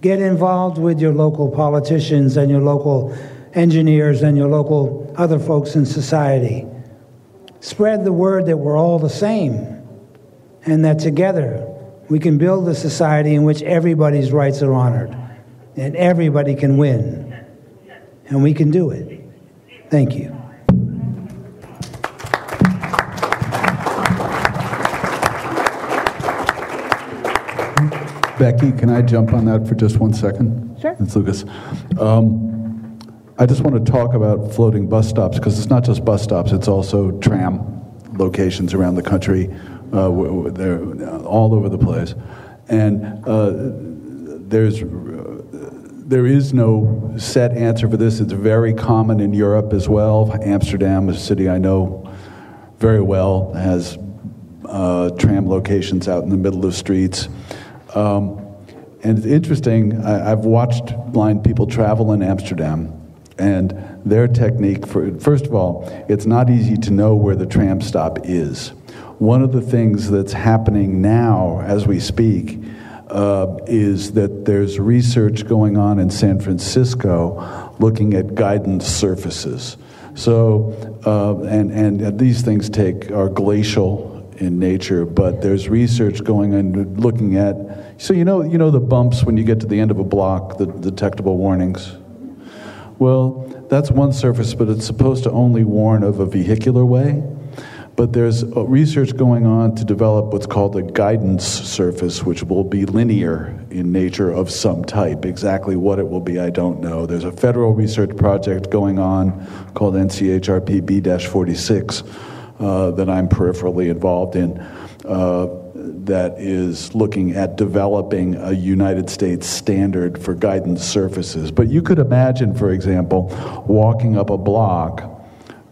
Get involved with your local politicians and your local engineers and your local other folks in society. Spread the word that we're all the same and that together we can build a society in which everybody's rights are honored and everybody can win. And we can do it. Thank you. Becky, can I jump on that for just one second? Sure. It's Lukas. Um, I just want to talk about floating bus stops because it's not just bus stops, it's also tram locations around the country they're all over the place, and uh, there's there is no set answer for this. It's very common in Europe as well. Amsterdam, a city I know very well, has uh, tram locations out in the middle of streets. Um, and it's interesting, I, have watched blind people travel in Amsterdam, and their technique for, first of all, it's not easy to know where the tram stop is. One of the things that's happening now as we speak uh, is that there's research going on in San Francisco looking at guidance surfaces. So, uh, and, and these things take are glacial in nature, but there's research going on looking at. So you know, you know the bumps when you get to the end of a block, the detectable warnings. Well, that's one surface, but it's supposed to only warn of a vehicular way. But there's research going on to develop what's called a guidance surface, which will be linear in nature of some type. Exactly what it will be, I don't know. There's a federal research project going on called NCHRP B 46 uh, that I'm peripherally involved in. Uh, that is looking at developing a United States standard for guidance surfaces. But you could imagine, for example, walking up a block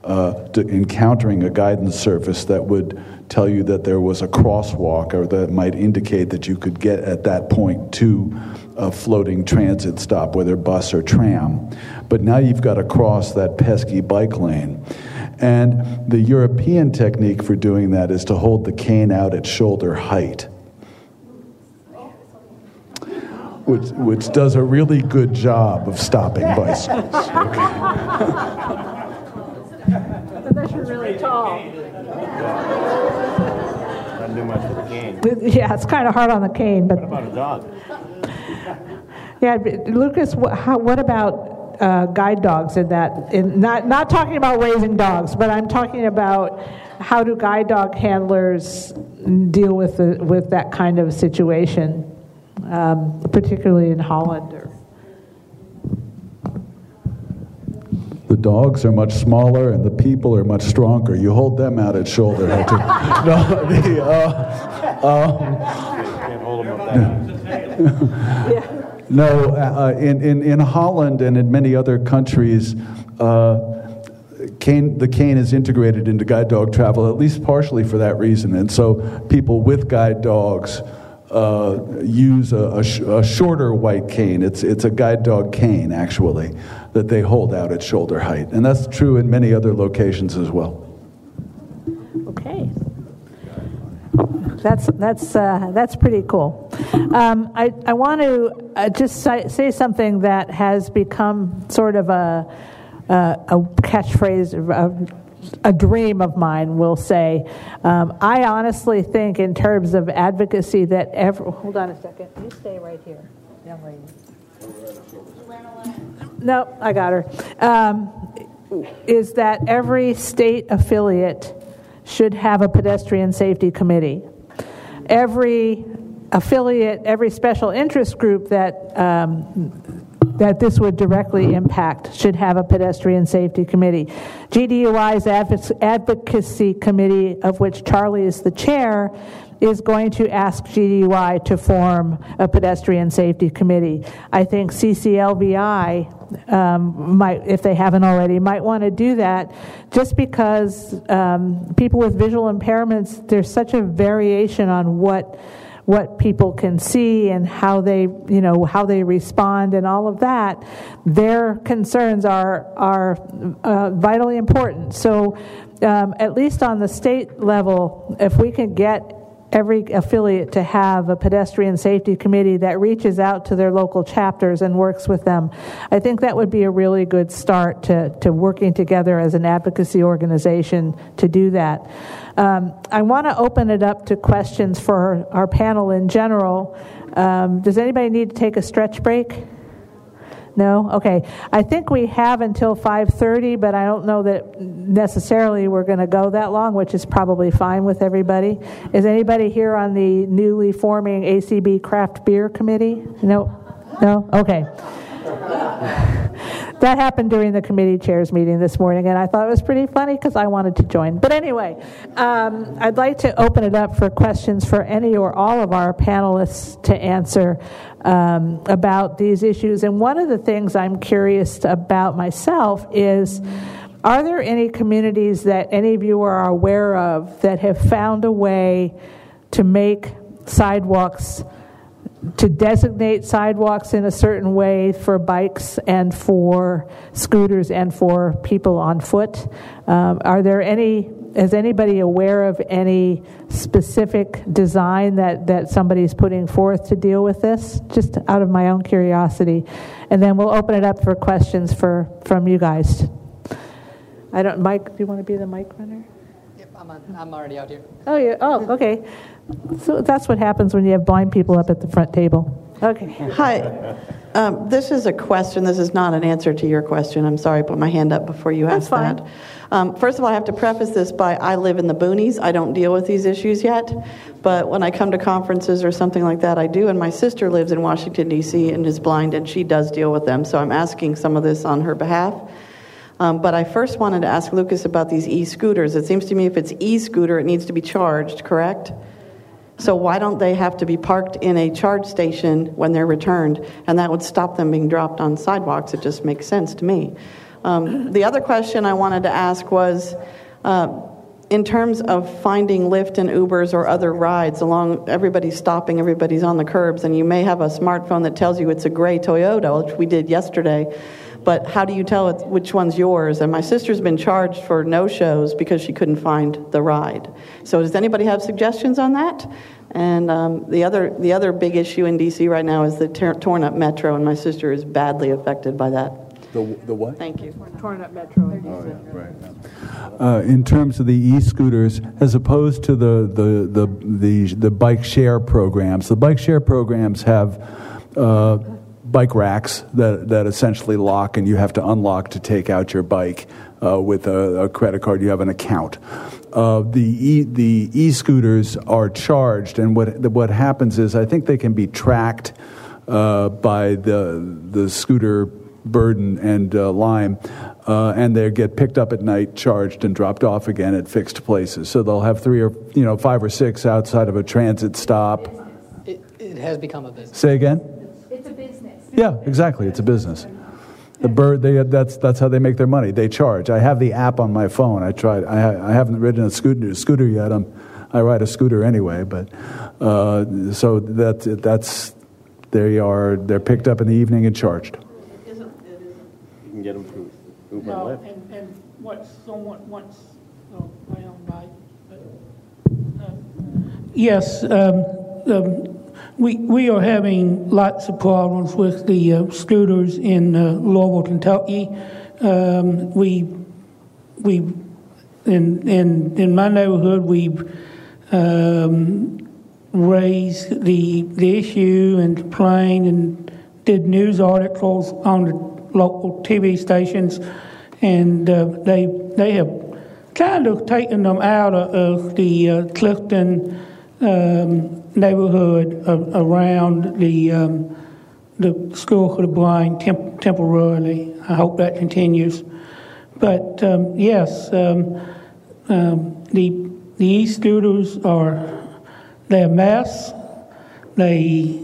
uh, encountering a guidance surface that would tell you that there was a crosswalk or that might indicate that you could get at that point to a floating transit stop, whether bus or tram. But now you've got to cross that pesky bike lane. And the European technique for doing that is to hold the cane out at shoulder height. Which, which does a really good job of stopping bicycles. Okay. Unless you're really tall. Not do much with the cane. Yeah, it's kind of hard on the cane, but. What about a dog? Yeah, Lukas, what, how, what about uh, guide dogs in that? In not not talking about raising dogs, but I'm talking about how do guide dog handlers deal with the, with that kind of situation, um, particularly in Holland or. The dogs are much smaller and the people are much stronger. You hold them out at shoulder no, the, uh, um, no, uh, in, in, in Holland and in many other countries, uh, cane, the cane is integrated into guide dog travel, at least partially for that reason. And so people with guide dogs uh, use a, a, sh- a, shorter white cane. It's, it's a guide dog cane, actually, that they hold out at shoulder height. And that's true in many other locations as well. Okay. That's, that's, uh, that's pretty cool. Um, I, I want to uh, just say something that has become sort of a, a catchphrase, a dream of mine will say. Um, I honestly think, in terms of advocacy, that every. Hold on a second. You stay right here, young lady. No, I got her. Um, is that every state affiliate should have a pedestrian safety committee. Every affiliate, every special interest group that um, that this would directly impact should have a pedestrian safety committee. GDUI's advocacy committee, of which Charlie is the chair, is going to ask GDUI to form a pedestrian safety committee. I think CCLVI um, might, if they haven't already, might want to do that just because um, people with visual impairments, there's such a variation on what what people can see and how they, you know, how they respond and all of that, their concerns are are uh, vitally important. So, um, at least on the state level, if we can get every affiliate to have a pedestrian safety committee that reaches out to their local chapters and works with them. I think that would be a really good start to, to working together as an advocacy organization to do that. Um, I want to open it up to questions for our panel in general. Um, does anybody need to take a stretch break? No? Okay. I think we have until 5:30, but I don't know that necessarily we're going to go that long, which is probably fine with everybody. Is anybody here on the newly forming ACB Craft Beer Committee? No. No? Okay that happened during the committee chairs meeting this morning, and I thought it was pretty funny because I wanted to join. But anyway, um, I'd like to open it up for questions for any or all of our panelists to answer um, about these issues. And one of the things I'm curious about myself is. Are there any communities that any of you are aware of that have found a way to make sidewalks to designate sidewalks in a certain way for bikes and for scooters and for people on foot. Um, are there any? Is anybody aware of any specific design that, that somebody's putting forth to deal with this? Just out of my own curiosity. And then we'll open it up for questions for, from you guys. I don't, Mike, do you want to be the mic runner? Yep, I'm, on, I'm already out here. Oh, yeah, oh, okay. So that's what happens when you have blind people up at the front table. Okay. Hi. Um, this is a question. This is not an answer to your question. I'm sorry, I put my hand up before you That's asked that. Um, first of all, I have to preface this by I live in the boonies. I don't deal with these issues yet. But when I come to conferences or something like that, I do. And my sister lives in Washington, D.C., and is blind, and she does deal with them. So I'm asking some of this on her behalf. Um, but I first wanted to ask Lukas about these e scooters. It seems to me if it's e scooter, it needs to be charged, correct? So why don't they have to be parked in a charge station when they're returned? And that would stop them being dropped on sidewalks. It just makes sense to me. Um, the other question I wanted to ask was uh, in terms of finding Lyft and Ubers or other rides along, everybody's stopping, everybody's on the curbs, and you may have a smartphone that tells you it's a gray Toyota, which we did yesterday. But how do you tell it, which one's yours? And my sister's been charged for no shows because she couldn't find the ride. So does anybody have suggestions on that? And um, the other the other big issue in DC right now is the ter- torn up metro, and my sister is badly affected by that. The, the what? Thank you. Torn up metro. right. Uh, in terms of the e-scooters, as opposed to the, the, the, the, the bike share programs, the bike share programs have uh, bike racks that, that essentially lock, and you have to unlock to take out your bike uh, with a, a credit card. You have an account. Uh, the e, the e-scooters are charged, and what what happens is I think they can be tracked uh, by the the scooter burden and uh, lime, uh, and they get picked up at night, charged, and dropped off again at fixed places. So they'll have three or you know five or six outside of a transit stop. It, it has become a business. Say again. It's a business. Yeah, exactly. It's a business. The bird, they, that's, that's how they make their money. They charge. I have the app on my phone. I tried. I, I haven't ridden a scooter, scooter yet. I'm, I ride a scooter anyway. But uh, so that, that's they are. They're picked up in the evening and charged. It isn't, it isn't. You can get them through Uber No, and Lyft. and, and what someone wants, oh, my own bike. but, uh, Yes, um, um, we, we are having lots of problems with the uh, scooters in uh, Louisville, Kentucky. Um, we, we, in, in, in my neighborhood, we've um, raised the, the issue and complained and did news articles on the local TV stations, and uh, they they have kind of taken them out of, of the uh, Clifton um, neighborhood a- around the um, the school for the blind temp- temporarily. I hope that continues. But um, yes, um, um, the the e-scooters are they're a mess. They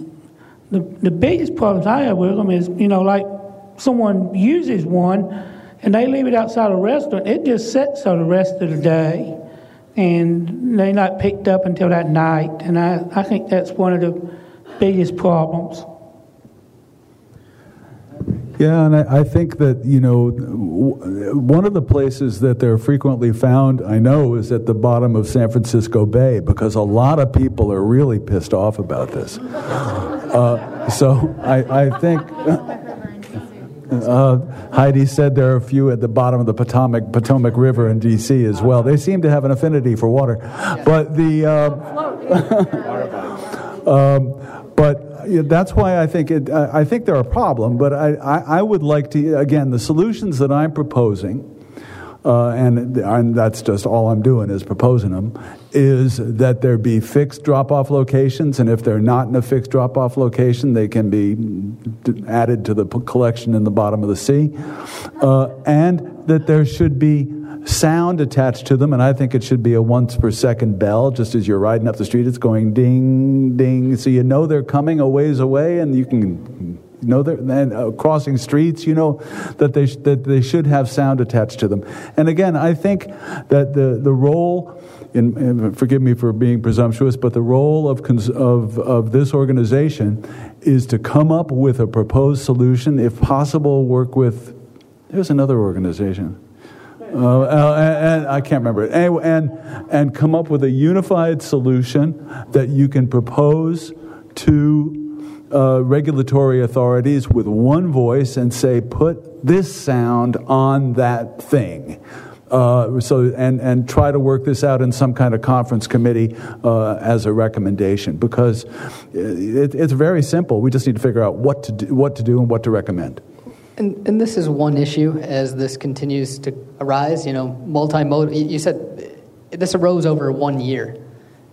the the biggest problems I have with them is you know like someone uses one and they leave it outside a restaurant. It just sits there the rest of the day, and they're not picked up until that night. And I I think that's one of the biggest problems. Yeah, and I, I think that, you know, one of the places that they're frequently found, I know, is at the bottom of San Francisco Bay because a lot of people are really pissed off about this. Uh, so I, I think. Uh, Heidi said there are a few at the bottom of the Potomac, Potomac River in D.C. as well. They seem to have an affinity for water, but the uh, um, but that's why I think it, I think they're a problem. But I, I, I would like to again the solutions that I'm proposing. Uh, and, and that's just all I'm doing is proposing them, is that there be fixed drop off locations, and if they're not in a fixed drop off location, they can be added to the collection in the bottom of the sea, uh, and that there should be sound attached to them, and I think it should be a once per second bell, just as you're riding up the street, it's going ding, ding, so you know they're coming a ways away, and you can you know, and uh, crossing streets, you know, that they, sh- that they should have sound attached to them. And again, I think that the, the role, in, forgive me for being presumptuous, but the role of, cons- of, of this organization is to come up with a proposed solution, if possible, work with, there's another organization. Uh, uh, and, and I can't remember it. Anyway, and, and come up with a unified solution that you can propose to uh, regulatory authorities with one voice and say, put this sound on that thing. Uh, so and and try to work this out in some kind of conference committee uh, as a recommendation because it, it's very simple. We just need to figure out what to do, what to do and what to recommend. And, and this is one issue as this continues to arise. You know, multimodal. You said this arose over one year.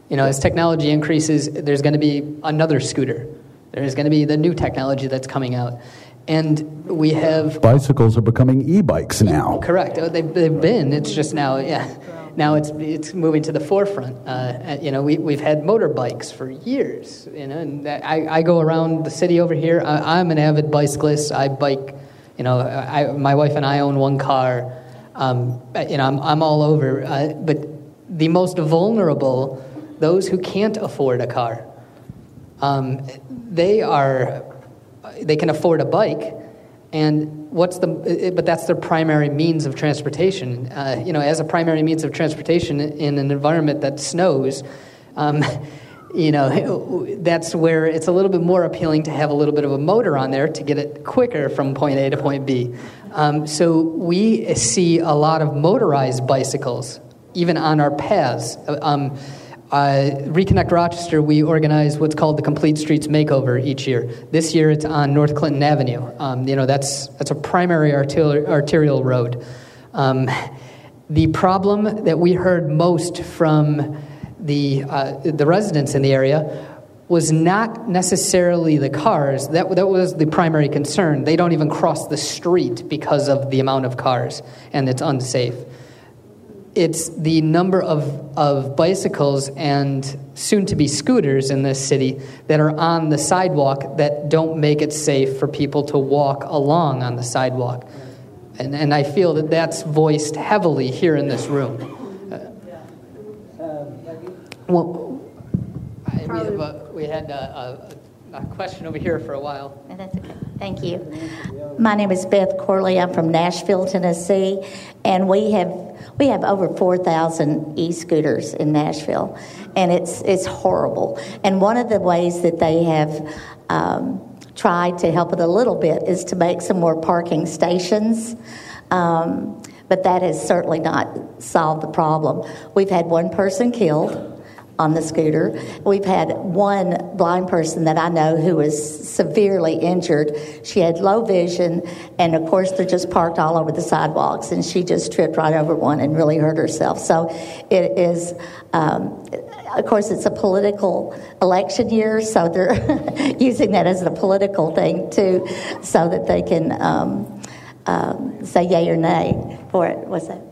You know, as technology increases, there's going to be another scooter. There's going to be the new technology that's coming out. And we have. Bicycles are becoming e bikes now. Correct. Oh, they've, they've been. It's just now, yeah. Now it's, it's moving to the forefront. Uh, you know, we, we've had motorbikes for years. You know, and I, I go around the city over here. I, I'm an avid bicyclist. I bike. You know, I, my wife and I own one car. Um, you know, I'm, I'm all over. Uh, but the most vulnerable, those who can't afford a car, um, they are they can afford a bike, and what's the but that's their primary means of transportation. Uh, you know, as a primary means of transportation in an environment that snows. Um, you know, that's where it's a little bit more appealing to have a little bit of a motor on there to get it quicker from point A to point B. Um, so we see a lot of motorized bicycles, even on our paths. Um, uh, Reconnect Rochester, we organize what's called the Complete Streets Makeover each year. This year it's on North Clinton Avenue. Um, you know, that's, that's a primary arterial, arterial road. Um, the problem that we heard most from the, uh, the residents in the area was not necessarily the cars. That, that was the primary concern. They don't even cross the street because of the amount of cars, and it's unsafe it's the number of, of bicycles and soon to be scooters in this city that are on the sidewalk that don't make it safe for people to walk along on the sidewalk. And, and I feel that that's voiced heavily here in this room. Uh, well, I, we, have a, we had a, a, a question over here for a while. That's okay. Thank you. My name is Beth Corley. I'm from Nashville, Tennessee, and we have we have over 4,000 e-scooters in Nashville, and it's it's horrible. And one of the ways that they have um, tried to help it a little bit is to make some more parking stations. Um, but that has certainly not solved the problem. We've had one person killed on the scooter. We've had one blind person that I know who was severely injured. She had low vision, and of course, they're just parked all over the sidewalks, and she just tripped right over one and really hurt herself. So it is. Um, of course, it's a political election year, so they're using that as a political thing too, so that they can um, um, say yay or nay for it. What's that?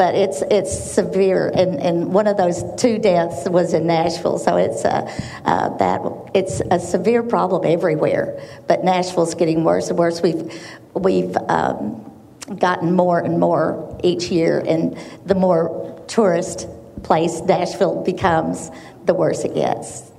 But it's it's severe. And, and one of those two deaths was in Nashville, so it's a, uh, that it's a severe problem everywhere. But Nashville's getting worse and worse. We've we've um, gotten more and more each year, and the more tourist place Nashville becomes, the worse it gets.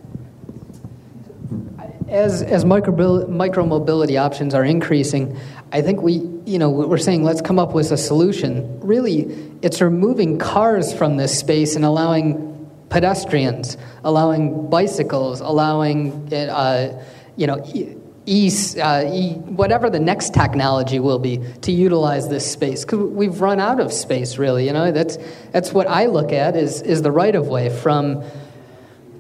As as micro micro mobility options are increasing, I think we, you know, we're saying let's come up with a solution. Really, it's removing cars from this space and allowing pedestrians, allowing bicycles, allowing, uh, you know, e, uh, e, whatever the next technology will be to utilize this space because we've run out of space. Really, you know, that's that's what I look at is is the right of way from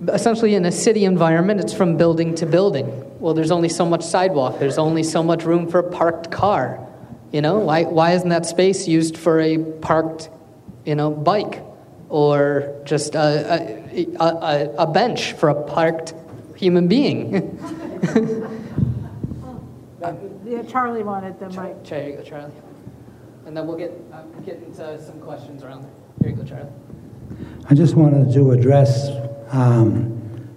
essentially in a city environment, it's from building to building. Well, there's only so much sidewalk, there's only so much room for a parked car. You know, why, why isn't that space used for a parked, you know, bike or just a, a, a, a bench for a parked human being? yeah, Charlie wanted the mic. Here you go, Charlie. And then we'll get, uh, get into some questions around there. Here you go, Charlie. I just wanted to address um,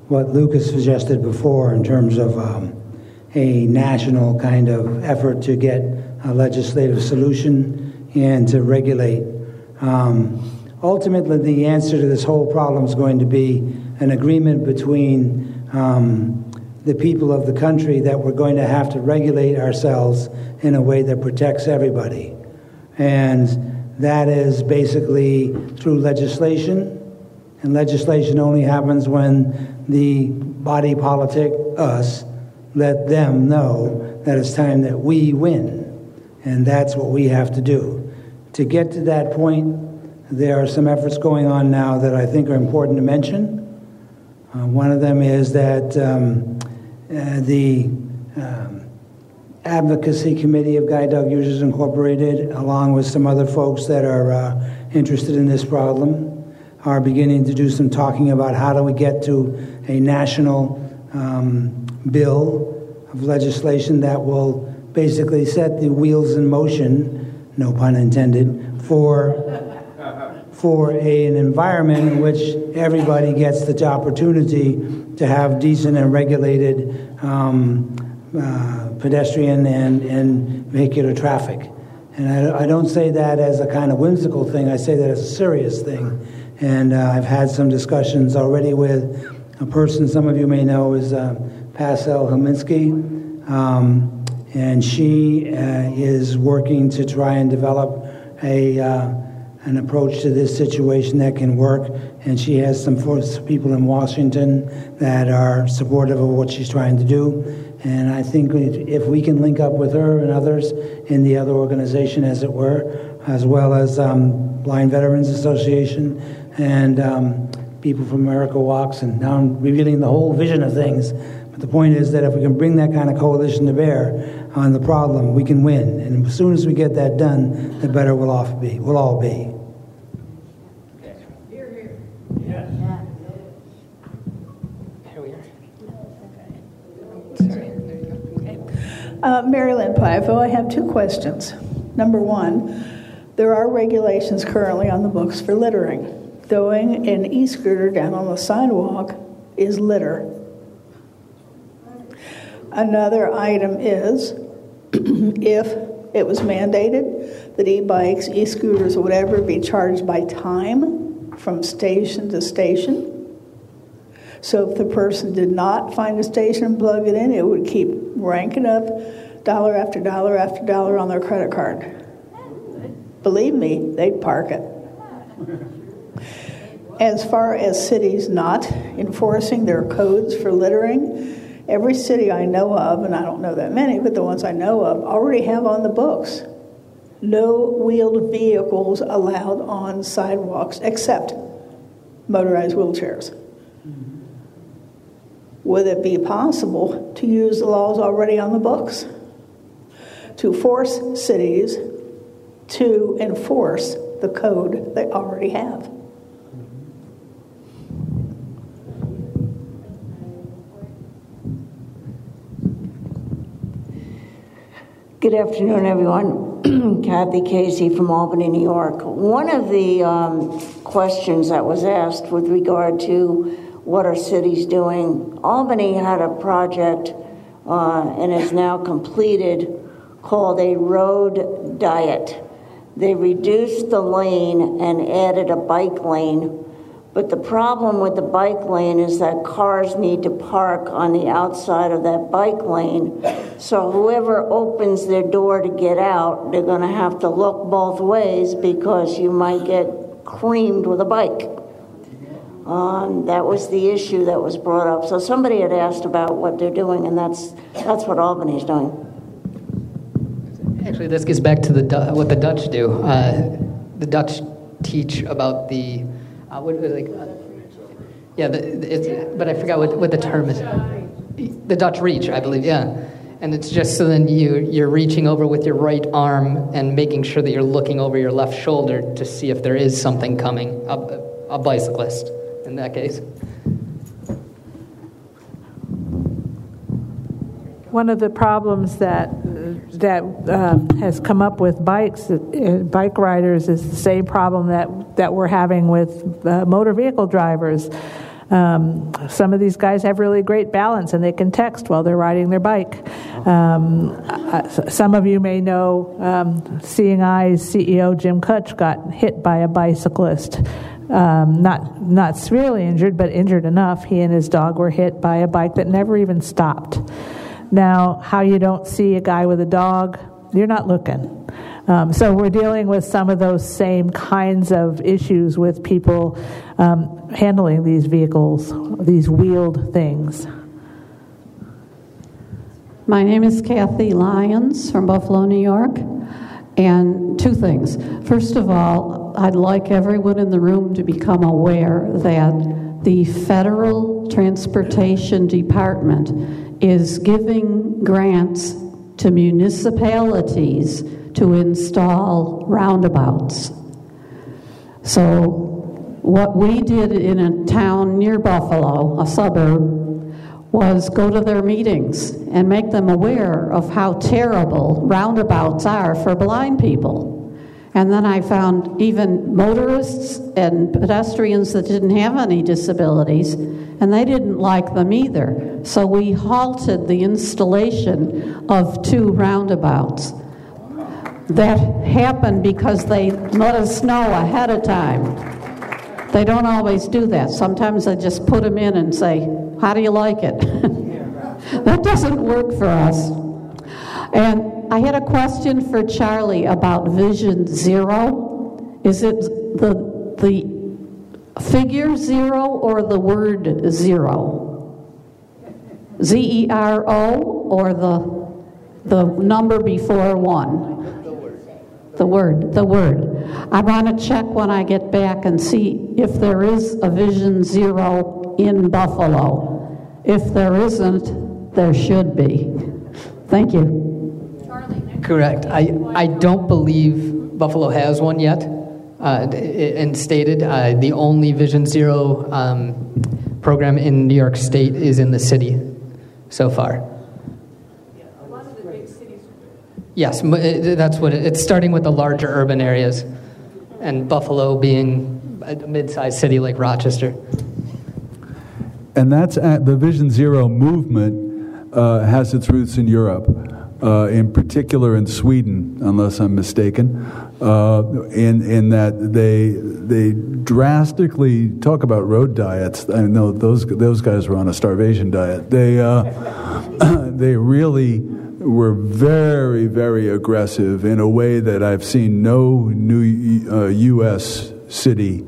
what Lukas suggested before in terms of um, a national kind of effort to get a legislative solution and to regulate. Um, ultimately, the answer to this whole problem is going to be an agreement between um, the people of the country that we're going to have to regulate ourselves in a way that protects everybody. And that is basically through legislation and legislation only happens when the body politic, us, let them know that it's time that we win. And that's what we have to do to get to that point, there are some efforts going on now that I think are important to mention. Uh, one of them is that um, uh, the um, Advocacy Committee of Guide Dog Users Incorporated, along with some other folks that are uh, interested in this problem, are beginning to do some talking about how do we get to a national um, bill of legislation that will basically set the wheels in motion, no pun intended, for for a, an environment in which everybody gets the opportunity to have decent and regulated um, uh, pedestrian and, and vehicular traffic. And I, I, don't say that as a kind of whimsical thing, I say that as a serious thing. And uh, I've had some discussions already with a person some of you may know is uh, Pasel Helminski. Um, and she uh, is working to try and develop a, uh, an approach to this situation that can work. And she has some people in Washington that are supportive of what she's trying to do. And I think if we can link up with her and others in the other organization, as it were, as well as um, Blind Veterans Association and um, people from America Walks, and now I'm revealing the whole vision of things. But the point is that if we can bring that kind of coalition to bear on the problem, we can win. And as soon as we get that done, the better we'll all be. We'll all be. Uh, Marilyn Pivo, I have two questions. Number one, there are regulations currently on the books for littering. Throwing an e scooter down on the sidewalk is litter. Another item is if it was mandated that e bikes, e scooters, whatever be charged by time from station to station. So if the person did not find a station and plug it in, it would keep ranking up dollar after dollar after dollar on their credit card. Believe me, they'd park it. As far as cities not enforcing their codes for littering, every city I know of, and I don't know that many, but the ones I know of, already have on the books no wheeled vehicles allowed on sidewalks except motorized wheelchairs. Would it be possible to use the laws already on the books to force cities to enforce the code they already have? Good afternoon, everyone. Kathy Casey from Albany, New York. One of the um, questions that was asked with regard to what are cities doing, Albany had a project uh, and is now completed called a road diet. They reduced the lane and added a bike lane but the problem with the bike lane is that cars need to park on the outside of that bike lane. So whoever opens their door to get out, they're going to have to look both ways because you might get creamed with a bike. Um, that was the issue that was brought up. So somebody had asked about what they're doing, and that's that's what Albany's doing. Actually, this gets back to the what the Dutch do. Uh, the Dutch teach about the uh, what, like, uh, yeah, the, but I forgot what, what the term is. The Dutch reach, I believe, yeah. And it's just so then you, you're reaching over with your right arm and making sure that you're looking over your left shoulder to see if there is something coming, a, a bicyclist in that case. One of the problems that that uh, has come up with bikes, uh, bike riders, is the same problem that, that we're having with uh, motor vehicle drivers. Um, some of these guys have really great balance and they can text while they're riding their bike. Um, uh, some of you may know um, Seeing Eyes CEO Jim Kutsch got hit by a bicyclist. Um, not not severely injured, but injured enough. He and his dog were hit by a bike that never even stopped. Now, how you don't see a guy with a dog, you're not looking. Um, so we're dealing with some of those same kinds of issues with people um, handling these vehicles, these wheeled things. My name is Kathy Lyons from Buffalo, New York. And two things. First of all, I'd like everyone in the room to become aware that the Federal Transportation Department is giving grants to municipalities to install roundabouts. So, what we did in a town near Buffalo, a suburb, was go to their meetings and make them aware of how terrible roundabouts are for blind people. And then I found even motorists and pedestrians that didn't have any disabilities, and they didn't like them either. So we halted the installation of two roundabouts. That happened because they let us know ahead of time. They don't always do that. Sometimes they just put them in and say, How do you like it? that doesn't work for us. And I had a question for Charlie about Vision Zero. Is it the, the figure zero or the word zero? Z E R O or the, the number before one? The word, the word. The word. I want to check when I get back and see if there is a Vision Zero in Buffalo. If there isn't, there should be. Thank you. Correct. I, I don't believe Buffalo has one yet. Uh, and stated uh, the only Vision Zero um, program in New York State is in the city so far. Yes, that's what it, it's starting with the larger urban areas, and Buffalo being a mid-sized city like Rochester. And that's at the Vision Zero movement uh, has its roots in Europe, uh, in particular in Sweden, unless I'm mistaken. Uh, in in that they they drastically talk about road diets. I know those those guys were on a starvation diet. They uh, they really were very, very aggressive in a way that I've seen no new uh, U.S. city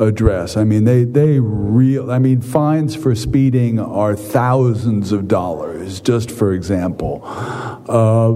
address. I mean, they they real. I mean, fines for speeding are thousands of dollars. Just for example, uh,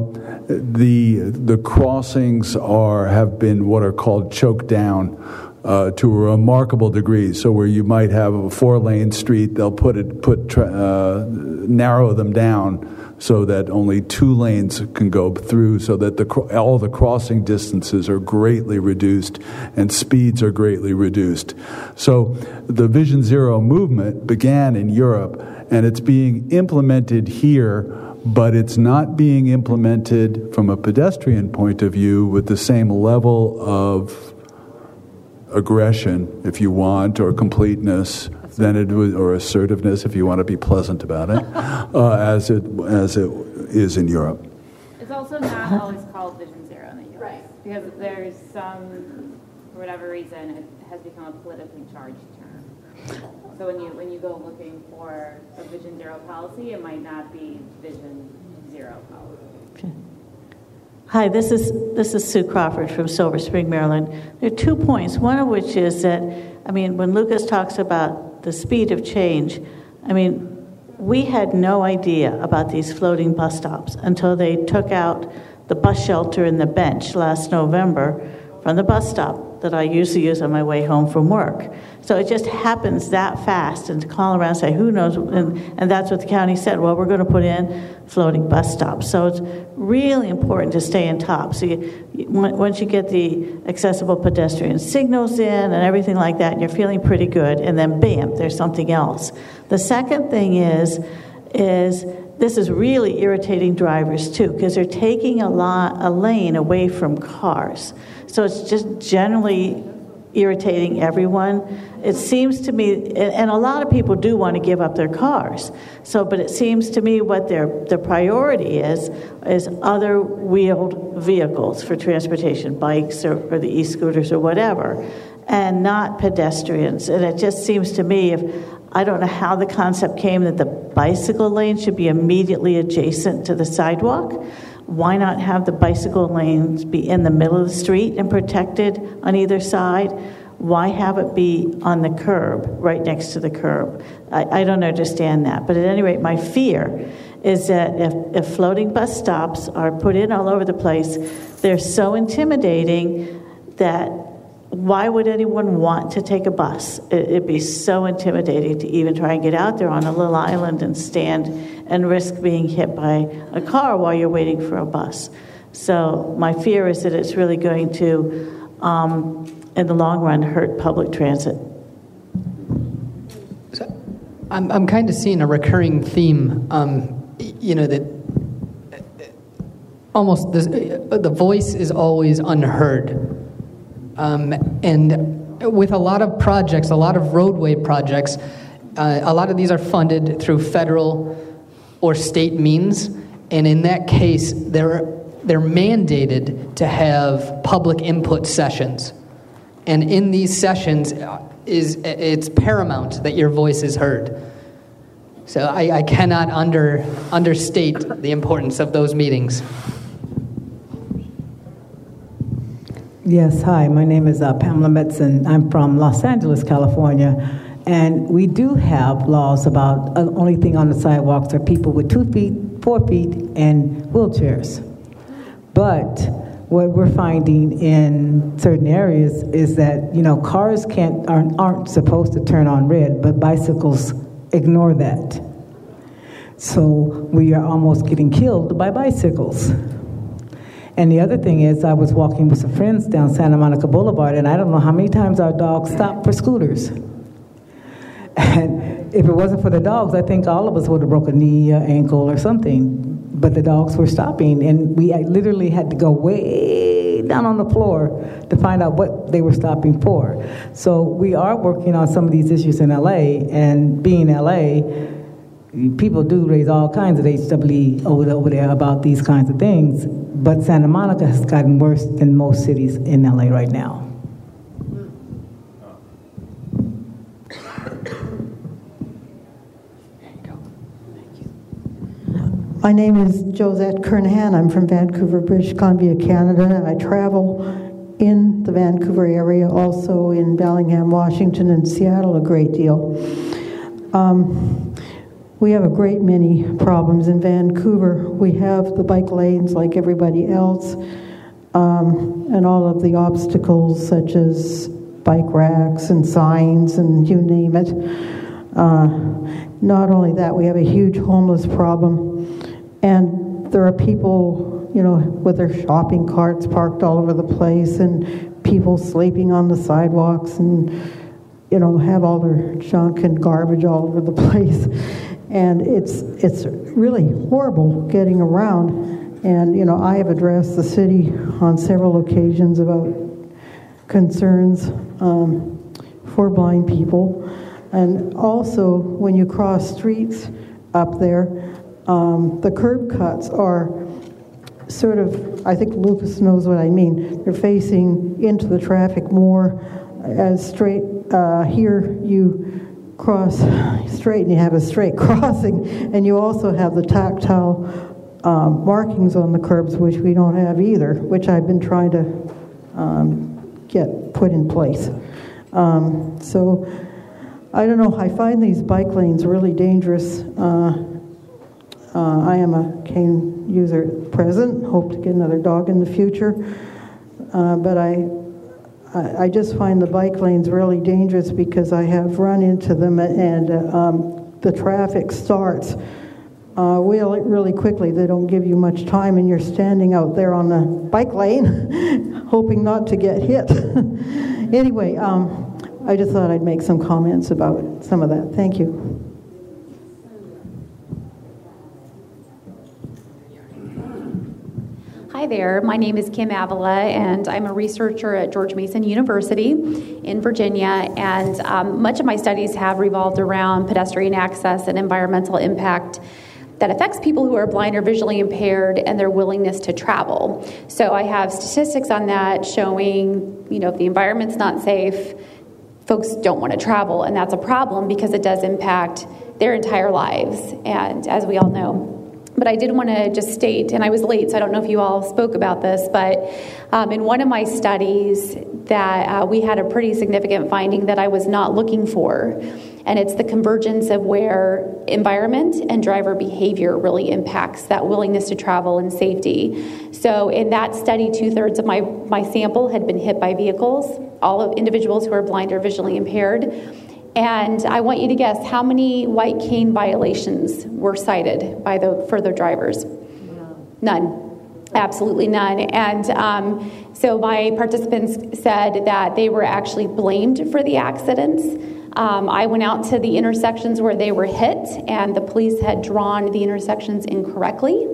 the the crossings are have been what are called choked down. Uh, to a remarkable degree. So where you might have a four-lane street, they'll put it put tra- uh, narrow them down so that only two lanes can go through, so that the, all the crossing distances are greatly reduced and speeds are greatly reduced. So the Vision Zero movement began in Europe and it's being implemented here, but it's not being implemented from a pedestrian point of view with the same level of aggression, if you want, or completeness than it was, or assertiveness, if you want to be pleasant about it, uh, as it as it is in Europe. It's also not always called Vision Zero in the U.S. Right. Because there's some, for whatever reason, it has become a politically charged term. So when you when you go looking for a Vision Zero policy, it might not be Vision Zero policy. Hi, this is this is Sue Crawford from Silver Spring, Maryland. There are two points. One of which is that, I mean, when Lukas talks about the speed of change. I mean, we had no idea about these floating bus stops until they took out the bus shelter and the bench last November from the bus stop that I usually use on my way home from work. So it just happens that fast, and to call around and say, who knows? And, and that's what the county said. Well, we're going to put in floating bus stops. So it's really important to stay in top. So you, once you get the accessible pedestrian signals in and everything like that, you're feeling pretty good, and then bam, there's something else. The second thing is, is this is really irritating drivers too because they're taking a lot a lane away from cars. So it's just generally irritating everyone. It seems to me, and a lot of people do want to give up their cars. So, but it seems to me what their the priority is is other wheeled vehicles for transportation, bikes or, or the e-scooters or whatever, and not pedestrians. And it just seems to me if I don't know how the concept came that the bicycle lane should be immediately adjacent to the sidewalk. Why not have the bicycle lanes be in the middle of the street and protected on either side? Why have it be on the curb, right next to the curb? I, I don't understand that. But at any rate, my fear is that if, if floating bus stops are put in all over the place, they're so intimidating that why would anyone want to take a bus? It, would be so intimidating to even try and get out there on a little island and stand and risk being hit by a car while you're waiting for a bus. So, my fear is that it's really going to, um, in the long run, hurt public transit. I'm, I'm kind of seeing a recurring theme, um, you know, that almost the, the voice is always unheard. Um, and with a lot of projects, a lot of roadway projects, uh, a lot of these are funded through federal or state means. And in that case, they're, they're mandated to have public input sessions. And in these sessions, uh, is it's paramount that your voice is heard. So I, I cannot under, understate the importance of those meetings. Yes, hi, my name is uh, Pamela Metzen. I'm from Los Angeles, California. And we do have laws about uh, only thing on the sidewalks are people with two feet, four feet, and wheelchairs. But what we're finding in certain areas is that you know cars can't aren't, aren't supposed to turn on red, but bicycles ignore that. So we are almost getting killed by bicycles. And the other thing is, I was walking with some friends down Santa Monica Boulevard, and I don't know how many times our dogs stopped for scooters. And if it wasn't for the dogs, I think all of us would have broken a knee, ankle, or something. But the dogs were stopping, and we literally had to go way down on the floor to find out what they were stopping for. So we are working on some of these issues in LA, and being LA, people do raise all kinds of HWE over there about these kinds of things, but Santa Monica has gotten worse than most cities in LA right now. My name is Josette Kernahan. I'm from Vancouver, British Columbia, Canada. I travel in the Vancouver area, also in Bellingham, Washington, and Seattle a great deal. Um, we have a great many problems in Vancouver. We have the bike lanes like everybody else, um, and all of the obstacles such as bike racks and signs and you name it. Uh, not only that, we have a huge homeless problem, and there are people, you know, with their shopping carts parked all over the place, and people sleeping on the sidewalks, and you know, have all their junk and garbage all over the place and it's it's really horrible getting around. And you know, I have addressed the city on several occasions about concerns um, for blind people, and also when you cross streets up there, um, the curb cuts are sort of. I think Lukas knows what I mean. They're facing into the traffic more as straight. Uh, here you cross straight and you have a straight crossing, and you also have the tactile um, markings on the curbs, which we don't have either, which I've been trying to um, get put in place. Um, so I don't know, I find these bike lanes really dangerous. Uh, uh, I am a cane user at present, hope to get another dog in the future. Uh, but I I just find the bike lanes really dangerous because I have run into them and uh, um, the traffic starts uh, really, really quickly. They don't give you much time, and you're standing out there on the bike lane hoping not to get hit. anyway, um, I just thought I'd make some comments about some of that. Thank you. Hi there, my name is Kim Avila, and I'm a researcher at George Mason University in Virginia. And um, much of my studies have revolved around pedestrian access and environmental impact that affects people who are blind or visually impaired and their willingness to travel. So I have statistics on that showing, you know, if the environment's not safe, folks don't want to travel, and that's a problem because it does impact their entire lives. And as we all know, but I did want to just state, and I was late, so I don't know if you all spoke about this, but um, in one of my studies, that uh, we had a pretty significant finding that I was not looking for. And it's the convergence of where environment and driver behavior really impacts that willingness to travel and safety. So, in that study, two thirds of my, my sample had been hit by vehicles, all of individuals who are blind or visually impaired. And I want you to guess how many white cane violations were cited by the further drivers? None. Absolutely none. And um, so my participants said that they were actually blamed for the accidents. Um, I went out to the intersections where they were hit, and the police had drawn the intersections incorrectly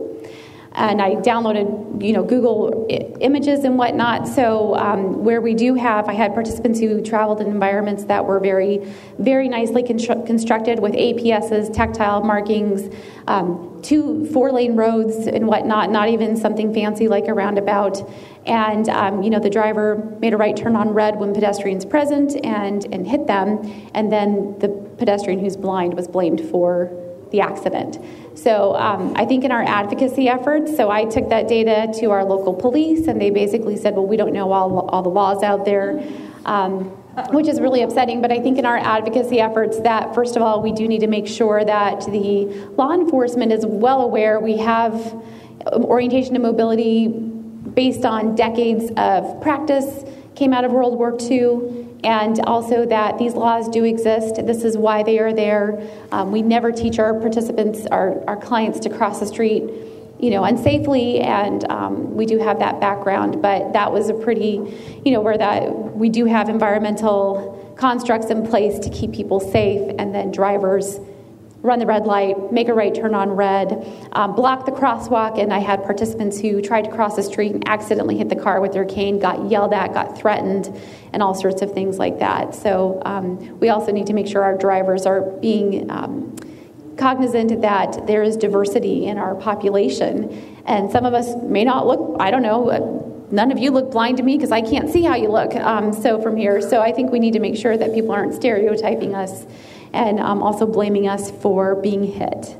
and I downloaded, you know, Google images and whatnot. So um, where we do have, I had participants who traveled in environments that were very, very nicely constru- constructed with APSs, tactile markings, um, two four-lane roads and whatnot. Not even something fancy like a roundabout. And um, you know, the driver made a right turn on red when pedestrians present and and hit them, and then the pedestrian who's blind was blamed for the accident. So um, I think in our advocacy efforts, so I took that data to our local police, and they basically said, well, we don't know all, all the laws out there. Um, which is really upsetting, but I think in our advocacy efforts that first of all we do need to make sure that the law enforcement is well aware we have um, orientation and mobility based on decades of practice came out of World War II and also that these laws do exist. This is why they are there. Um, we never teach our participants, our, our clients, to cross the street, you know, unsafely, and um, we do have that background. But that was a pretty, you know, where that we do have environmental constructs in place to keep people safe, and then drivers run the red light, make a right turn on red, um, block the crosswalk. And I had participants who tried to cross the street and accidentally hit the car with their cane, got yelled at, got threatened, and all sorts of things like that. So um, we also need to make sure our drivers are being um, cognizant that there is diversity in our population. And some of us may not look, I don't know, uh, none of you look blind to me because I can't see how you look. Um, so from here, so I think we need to make sure that people aren't stereotyping us and um, also blaming us for being hit.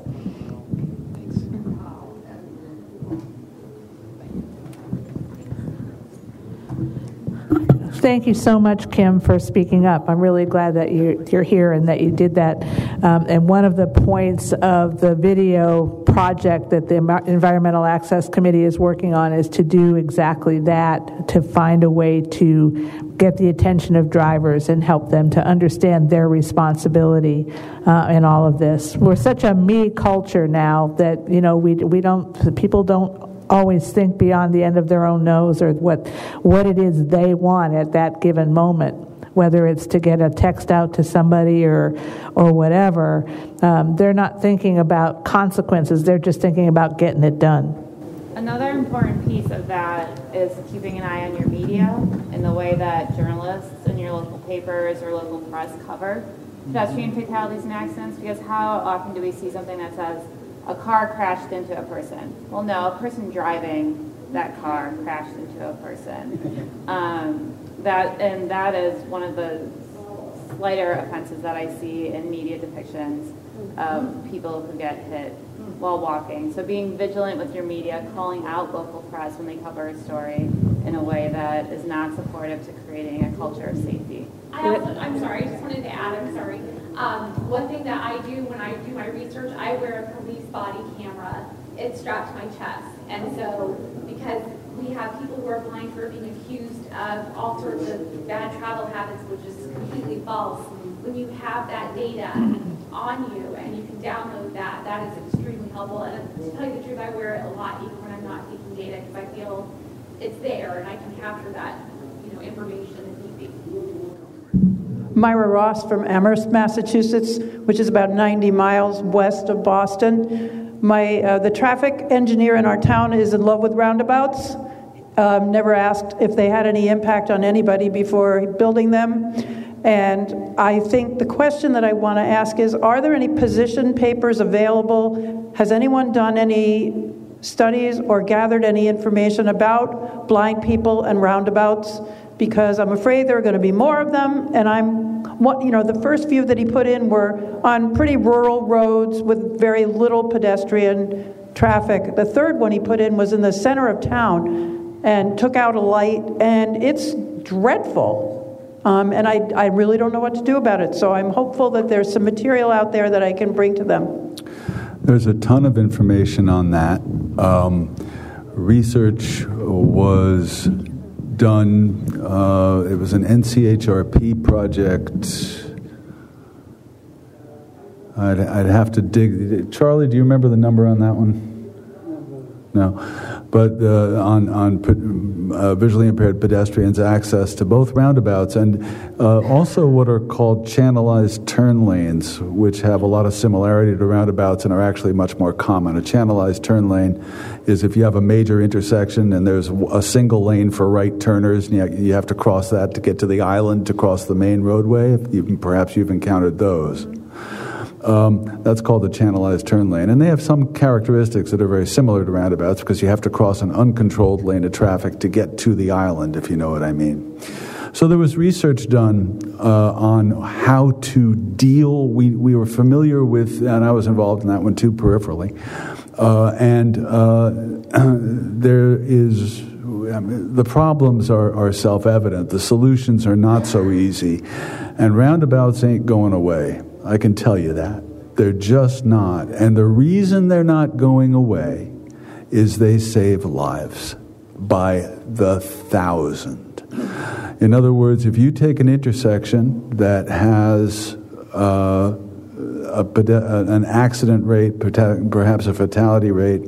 Thank you so much, Kim, for speaking up. I'm really glad that you're, here and that you did that. Um, and one of the points of the video project that the Environmental Access Committee is working on is to do exactly that, to find a way to get the attention of drivers and help them to understand their responsibility uh, in all of this. We're such a me culture now that, you know, we, we don't, people don't always think beyond the end of their own nose or what what it is they want at that given moment whether it's to get a text out to somebody or or whatever. Um, they're not thinking about consequences. They're just thinking about getting it done another important piece of that is keeping an eye on your media and the way that journalists in your local papers or local press cover pedestrian fatalities and accidents because how often do we see something that says a car crashed into a person. Well, no, a person driving that car crashed into a person. Um, that and that is one of the slighter offenses that I see in media depictions of people who get hit while walking. So being vigilant with your media, calling out local press when they cover a story in a way that is not supportive to creating a culture of safety. I also, I'm sorry, I just wanted to add, I'm sorry. Um, one thing that I do when I do my research, I wear a police body camera. It's strapped to my chest. And so, because we have people who are blind who are being accused of all sorts of bad travel habits, which is completely false, when you have that data on you and you can download that, that is helpful. And to tell you the truth, I wear it a lot even when I'm not taking data because I feel it's there and I can capture that, you know, information. Myra Ross from Amherst, Massachusetts, which is about 90 miles west of Boston. My, uh, the traffic engineer in our town is in love with roundabouts. Um, never asked if they had any impact on anybody before building them. And I think the question that I want to ask is Are there any position papers available? Has anyone done any studies or gathered any information about blind people and roundabouts? because I'm afraid there are going to be more of them. And I'm, what, you know, the first few that he put in were on pretty rural roads with very little pedestrian traffic. The third one he put in was in the center of town and took out a light, and it's dreadful. Um, and I, I really don't know what to do about it. So I'm hopeful that there's some material out there that I can bring to them. There's a ton of information on that. Um, research was done, uh, it was an NCHRP project. I'd, I'd have to dig. Charlie, do you remember the number on that one? No, but uh, on on uh, visually impaired pedestrians access to both roundabouts and uh, also what are called channelized turn lanes, which have a lot of similarity to roundabouts and are actually much more common. A channelized turn lane is if you have a major intersection and there's a single lane for right turners, and you have to cross that to get to the island to cross the main roadway. You, perhaps you've encountered those. Um, that's called the channelized turn lane. And they have some characteristics that are very similar to roundabouts because you have to cross an uncontrolled lane of traffic to get to the island, if you know what I mean. So there was research done uh, on how to deal. We, we were familiar with, and I was involved in that one too peripherally. Uh, and uh, there is I mean, the problems are, are self evident. The solutions are not so easy. And roundabouts ain't going away. I can tell you that. They're just not. And the reason they're not going away is they save lives by the thousand. In other words, if you take an intersection that has uh, a, an accident rate, perhaps a fatality rate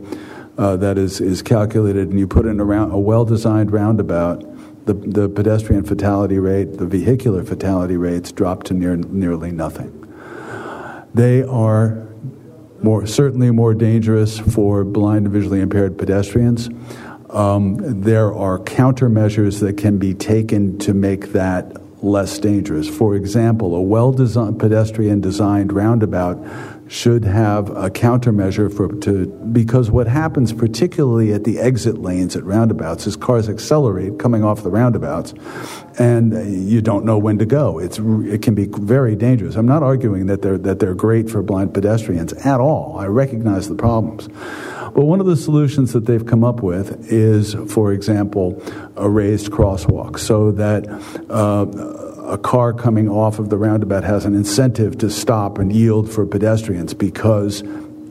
uh, that is, is calculated, and you put in a, round, a well designed roundabout, the, the pedestrian fatality rate, the vehicular fatality rates drop to near, nearly nothing. They are more certainly more dangerous for blind and visually impaired pedestrians. Um, there are countermeasures that can be taken to make that less dangerous. For example, a well designed pedestrian designed roundabout should have a countermeasure for to because what happens particularly at the exit lanes at roundabouts is cars accelerate coming off the roundabouts and you don't know when to go. It's it can be very dangerous. I'm not arguing that they're that they're great for blind pedestrians at all. I recognize the problems. But one of the solutions that they've come up with is for example a raised crosswalk so that uh, a car coming off of the roundabout has an incentive to stop and yield for pedestrians because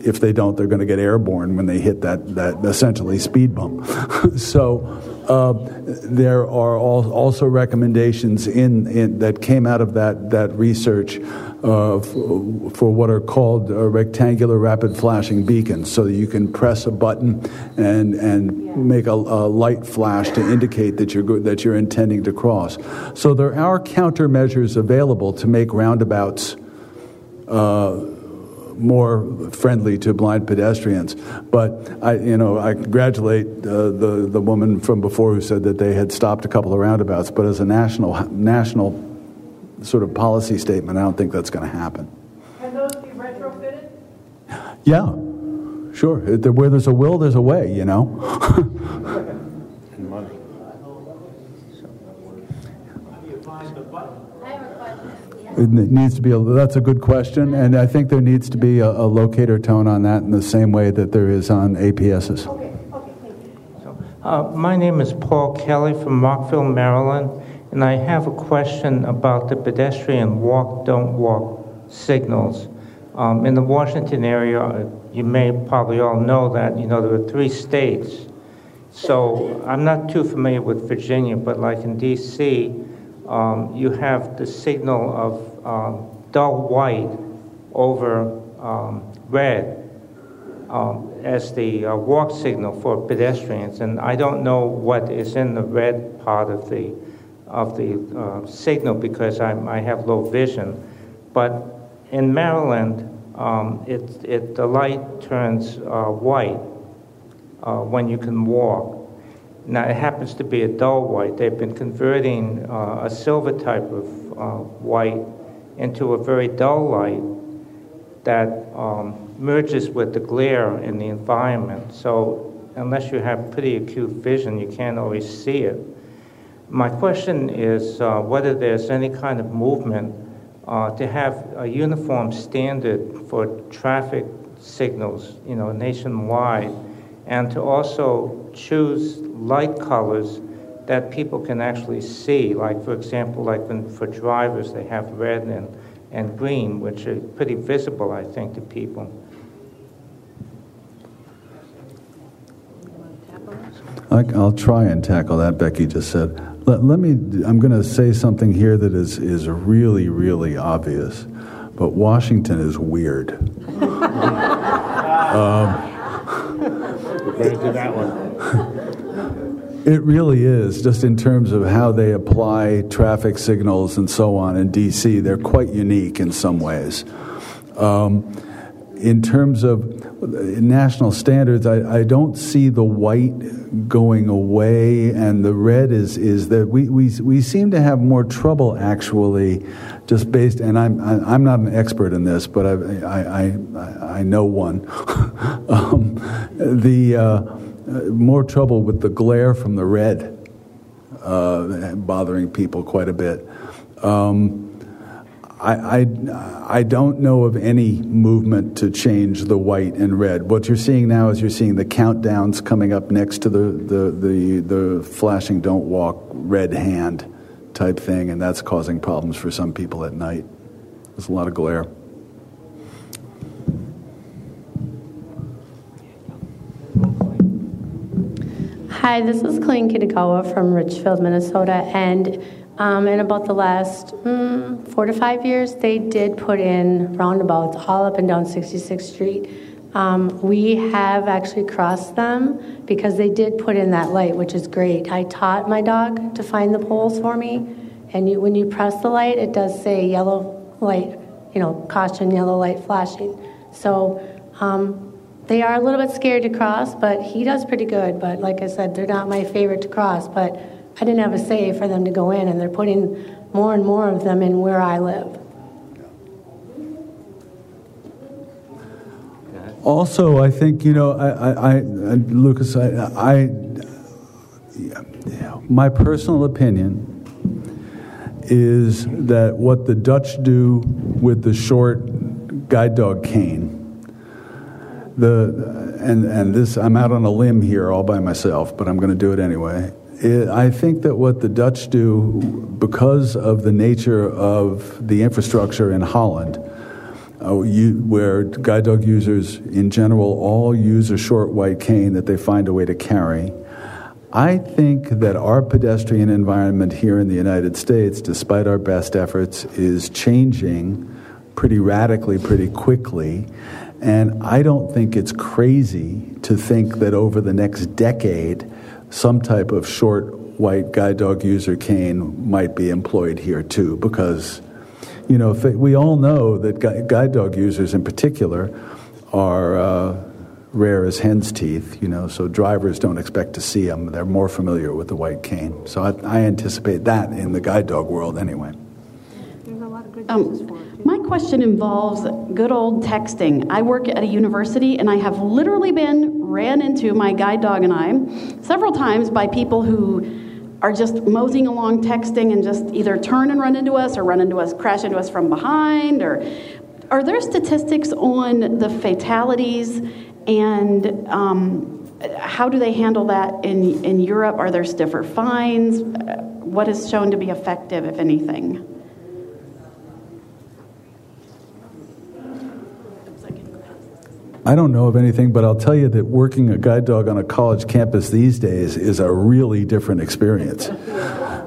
if they don't, they're going to get airborne when they hit that, that essentially speed bump. so uh, there are also recommendations in, in, that came out of that, that research uh, for what are called uh, rectangular rapid flashing beacons, so that you can press a button and and make a, a, light flash to indicate that you're that you're intending to cross. So there are countermeasures available to make roundabouts. Uh, more friendly to blind pedestrians. But I, you know, I congratulate uh, the the woman from before who said that they had stopped a couple of roundabouts. But as a national national sort of policy statement, I don't think that's going to happen. Can those be retrofitted? Yeah, sure. Where there's a will, there's a way. You know. and money. It needs to be a, that's a good question, and I think there needs to be a, a locator tone on that in the same way that there is on APSs. Okay, okay, you. Uh, my name is Paul Kelly from Rockville, Maryland, and I have a question about the pedestrian walk, don't walk signals. Um, in the Washington area, you may probably all know that, you know, there are three states. So I'm not too familiar with Virginia, but like in D.C., um, you have the signal of um, dull white over um, red um, as the uh, walk signal for pedestrians. And I don't know what is in the red part of the of the uh, signal because I'm, I have low vision. But in Maryland, um, it, it, the light turns uh, white uh, when you can walk. Now, it happens to be a dull white. They've been converting uh, a silver type of uh, white into a very dull light that um, merges with the glare in the environment. So, unless you have pretty acute vision, you can't always see it. My question is uh, whether there's any kind of movement uh, to have a uniform standard for traffic signals, you know, nationwide, and to also choose light colors that people can actually see. Like, for example, like when, for drivers, they have red and, and green, which are pretty visible, I think, to people. I, will try and tackle that, Becky just said. Let, let me, I'm going to say something here that is, is really, really obvious, but Washington is weird. um, to that one. It really is, just in terms of how they apply traffic signals and so on in D.C. They're quite unique in some ways. Um, in terms of national standards, I, I, don't see the white going away, and the red is is that we, we we seem to have more trouble actually, just based. And I'm I'm not an expert in this, but I I I, I know one. um, the uh, more trouble with the glare from the red, uh, bothering people quite a bit. Um, I, I, I, don't know of any movement to change the white and red. What you're seeing now is you're seeing the countdowns coming up next to the, the, the, the flashing don't walk red hand type thing, and that's causing problems for some people at night. There's a lot of glare. Hi, this is Colleen Kitagawa from Richfield, Minnesota, and um, in about the last mm, four to five years, they did put in roundabouts all up and down 66th Street. Um, we have actually crossed them because they did put in that light, which is great. I taught my dog to find the poles for me, and you, when you press the light, it does say yellow light, you know, caution, yellow light flashing. So um, they are a little bit scared to cross, but he does pretty good. But like I said, they're not my favorite to cross, but I didn't have a say for them to go in, and they're putting more and more of them in where I live. Also, I think you know, I, I, I Lukas, I, I, my personal opinion is that what the Dutch do with the short guide dog cane, the and and this I'm out on a limb here all by myself, but I'm going to do it anyway it, I think that what the Dutch do, because of the nature of the infrastructure in Holland, uh, you, where guide dog users in general all use a short white cane that they find a way to carry. I think that our pedestrian environment here in the United States, despite our best efforts, is changing pretty radically, pretty quickly. And I don't think it's crazy to think that over the next decade, some type of short white guide dog user cane might be employed here too, because you know we all know that guide dog users in particular are uh, rare as hen's teeth. You know, so drivers don't expect to see them; they're more familiar with the white cane. So I, I anticipate that in the guide dog world anyway. Um, my question involves good old texting. I work at a university and I have literally been ran into, my guide dog and I, several times by people who are just moseying along texting and just either turn and run into us or run into us, crash into us from behind. Or are there statistics on the fatalities and um, how do they handle that in, in Europe? Are there stiffer fines? What is shown to be effective, if anything? I don't know of anything, but I'll tell you that working a guide dog on a college campus these days is a really different experience.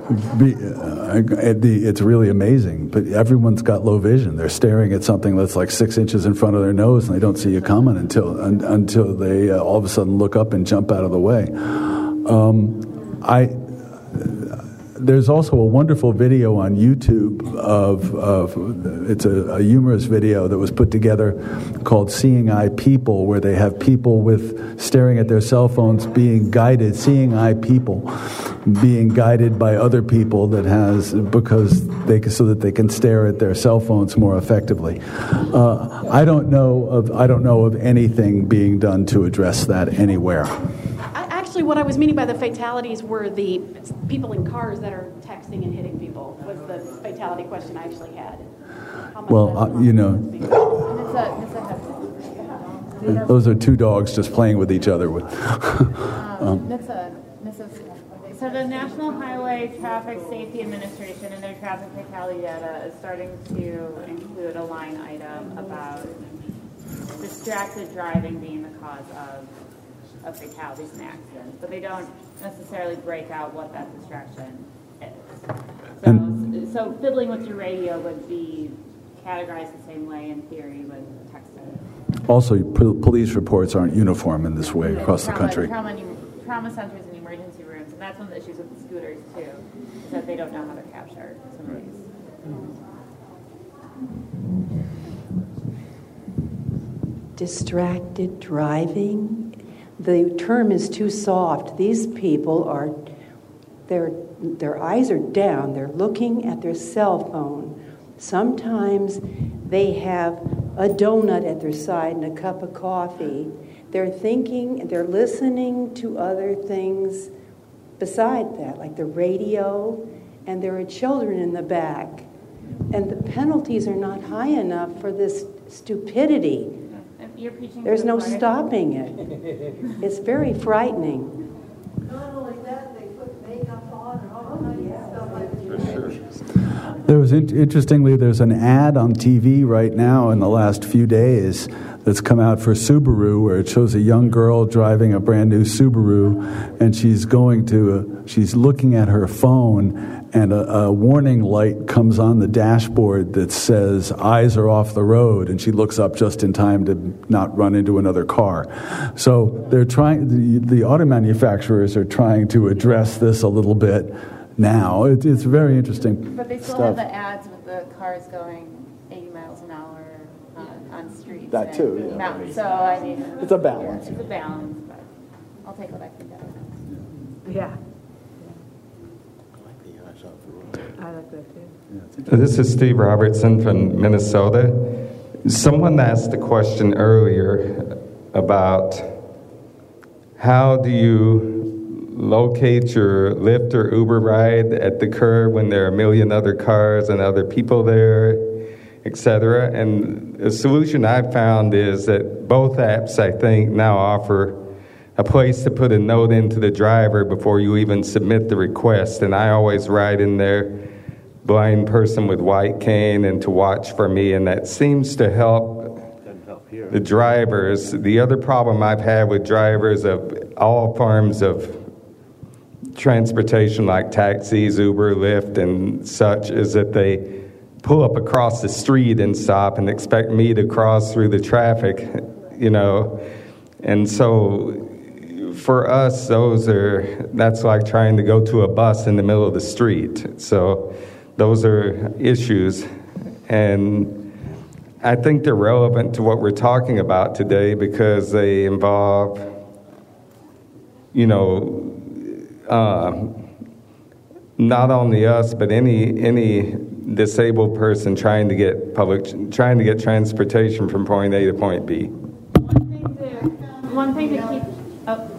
Uh, it's really amazing, but everyone's got low vision. They're staring at something that's like six inches in front of their nose, and they don't see you coming until un, until they uh, all of a sudden look up and jump out of the way. Um, I there's also a wonderful video on YouTube of, of it's a, a, humorous video that was put together called Seeing Eye People, where they have people with staring at their cell phones being guided, seeing eye people being guided by other people that has because they so that they can stare at their cell phones more effectively. Uh, I don't know of I don't know of anything being done to address that anywhere actually, what I was meaning by the fatalities were the people in cars that are texting and hitting people. Was the fatality question I actually had? Well, uh, you know, those are two dogs just playing with each other. With um, um, So the National Highway Traffic Safety Administration and their traffic fatality data is starting to include a line item about distracted driving being the cause of, of fatalities and accidents, but they don't necessarily break out what that distraction is. So, so fiddling with your radio would be categorized the same way in theory with texting. Also, po- police reports aren't uniform in this way across the country. Trauma, trauma centers and emergency rooms, and that's one of the issues with the scooters too, is that they don't know how to capture some of these. distracted driving. The term is too soft. These people are, their, their eyes are down, they're looking at their cell phone. Sometimes they have a donut at their side and a cup of coffee. They're thinking, they're listening to other things beside that, like the radio, and there are children in the back. And the penalties are not high enough for this stupidity. And You're preaching. to There's the no choir. stopping it. It's very frightening. Not only that, they put makeup on and all kinds of stuff. There was in- interestingly, there's an ad on TV right now in the last few days that's come out for Subaru, where it shows a young girl driving a brand new Subaru, and she's going to, uh, she's looking at her phone, and a, a warning light comes on the dashboard that says "Eyes are off the road," and she looks up just in time to not run into another car. So they're trying. The, the auto manufacturers are trying to address this a little bit now. It, it's very interesting. But they still stuff. have the ads with the cars going 80 miles an hour on, on streets. That too, yeah. mountains. So, I mean. It's a balance. It's a balance, but I'll take what I can get. Yeah. This is Steve Robertson from Minnesota. Someone asked a question earlier about how do you locate your Lyft or Uber ride at the curb when there are a million other cars and other people there, etc. And the solution I've found is that both apps, I think, now offer a place to put a note into the driver before you even submit the request. And I always write in there, blind person with white cane, and to watch for me. And that seems to help the drivers. The other problem I've had with drivers of all forms of transportation, like taxis, Uber, Lyft, and such, is that they pull up across the street and stop and expect me to cross through the traffic, you know. And so for us, those are that's like trying to go to a bus in the middle of the street. So those are issues, and I think they're relevant to what we're talking about today because they involve, you know, uh, not only us but any any disabled person trying to get public trying to get transportation from point A to point B. One thing to one thing to keep. Oh,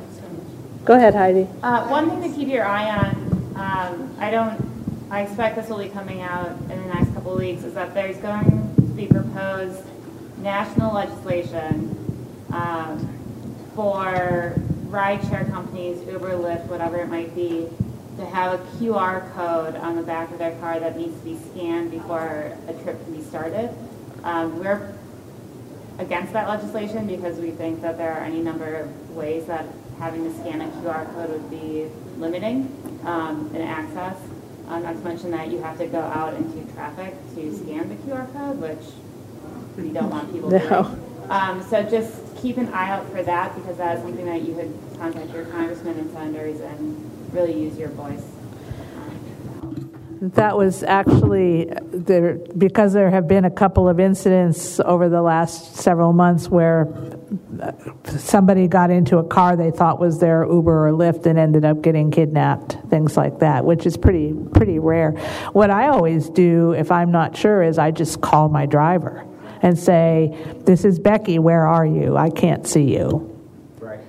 Go ahead, Heidi. Uh, one thing to keep your eye on, um, I don't, I expect this will be coming out in the next couple of weeks, is that there's going to be proposed national legislation um, for rideshare companies, Uber, Lyft, whatever it might be, to have a QR code on the back of their car that needs to be scanned before a trip can be started. Um, we're against that legislation because we think that there are any number of ways that having to scan a QR code would be limiting um, in access. Um, not to mention that you have to go out into traffic to scan the QR code, which we don't want people No. doing. Um, so just keep an eye out for that because that is something that you could contact your congressmen and senators and really use your voice. That was actually there because there have been a couple of incidents over the last several months where somebody got into a car they thought was their Uber or Lyft and ended up getting kidnapped, things like that, which is pretty pretty rare. What I always do if I'm not sure is I just call my driver and say, "This is Becky, where are you? I can't see you." Right.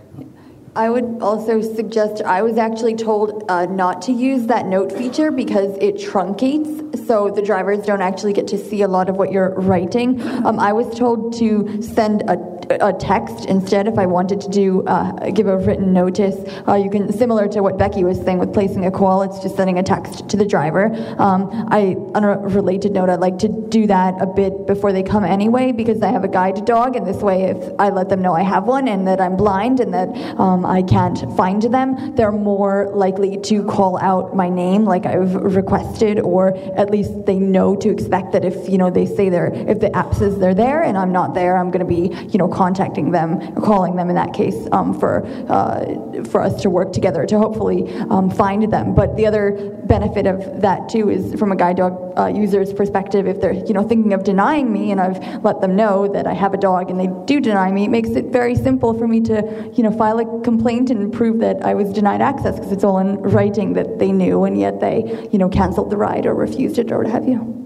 I would also suggest, I was actually told uh, not to use that note feature because it truncates, so the drivers don't actually get to see a lot of what you're writing. Um, I was told to send a, a text instead if I wanted to do uh, give a written notice. Uh, you can similar to what Becky was saying with placing a call. It's just sending a text to the driver. Um, I on a related note, I'd like to do that a bit before they come anyway because I have a guide dog, and this way, if I let them know I have one and that I'm blind and that um, I can't find them, they're more likely to call out my name like I've requested, or at least they know to expect that if you know they say they're if the app says they're there and I'm not there, I'm going to be you know contacting them or calling them in that case um, for uh, for us to work together to hopefully um, find them. But the other benefit of that too is from a guide dog uh, user's perspective, if they're you know thinking of denying me and I've let them know that I have a dog and they do deny me, it makes it very simple for me to you know file a complaint and prove that I was denied access because it's all in writing that they knew and yet they you know canceled the ride or refused it or what have you.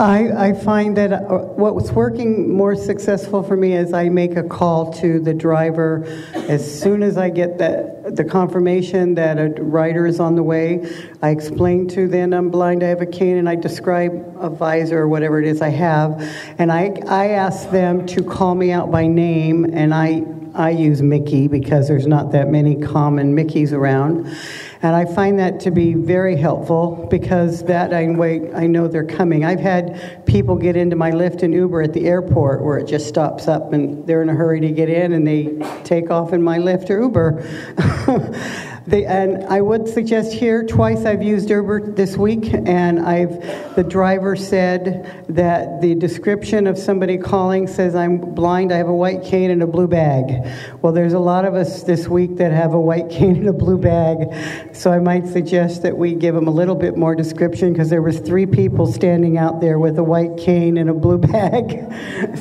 I, I find that uh, what's working more successful for me is I make a call to the driver as soon as I get the, the confirmation that a rider is on the way. I explain to them I'm blind, I have a cane, and I describe a visor or whatever it is I have. And I, I ask them to call me out by name, and I, I use Mickey because there's not that many common Mickeys around. And I find that to be very helpful because that I, wait, I know they're coming. I've had people get into my Lyft and Uber at the airport where it just stops up and they're in a hurry to get in and they take off in my Lyft or Uber. They, and I would suggest here twice I've used Uber this week, and I've the driver said that the description of somebody calling says I'm blind, I have a white cane and a blue bag. Well, there's a lot of us this week that have a white cane and a blue bag, so I might suggest that we give them a little bit more description because there was three people standing out there with a white cane and a blue bag,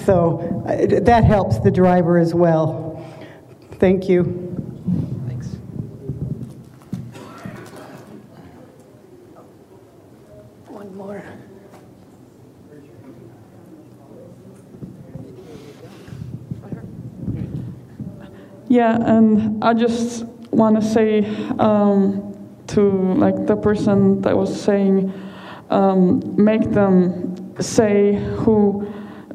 so uh, that helps the driver as well. Thank you. Yeah, and I just want to say um, to like the person that was saying, um, make them say who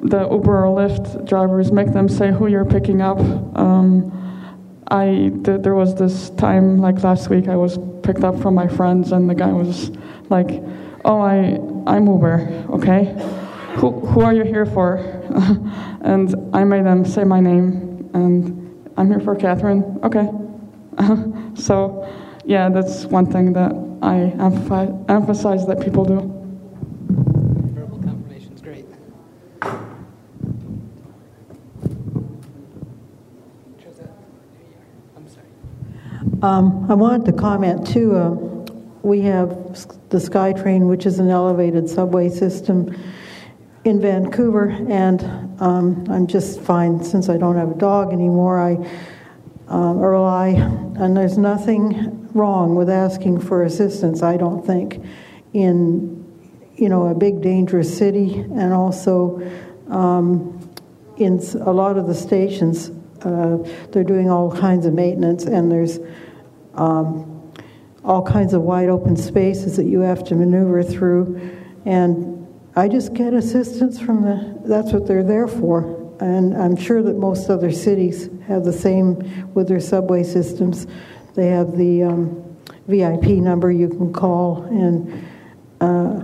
the Uber or Lyft drivers make them say who you're picking up. Um, I th- there was this time like last week I was picked up from my friends and the guy was like, "Oh, I I'm Uber, okay? Who who are you here for?" and I made them say my name and I'm here for Catherine. Okay. so, yeah, that's one thing that I emph- emphasize that people do. Verbal confirmation is great. I'm sorry. Um, I wanted to comment too. Uh, we have the SkyTrain, which is an elevated subway system in Vancouver, and um, I'm just fine since I don't have a dog anymore. I um, rely, and there's nothing wrong with asking for assistance. I don't think in you know a big dangerous city, and also um, in a lot of the stations, uh, they're doing all kinds of maintenance, and there's um, all kinds of wide open spaces that you have to maneuver through, and I just get assistance from the, that's what they're there for. And I'm sure that most other cities have the same with their subway systems. They have the um, VIP number you can call. And, uh,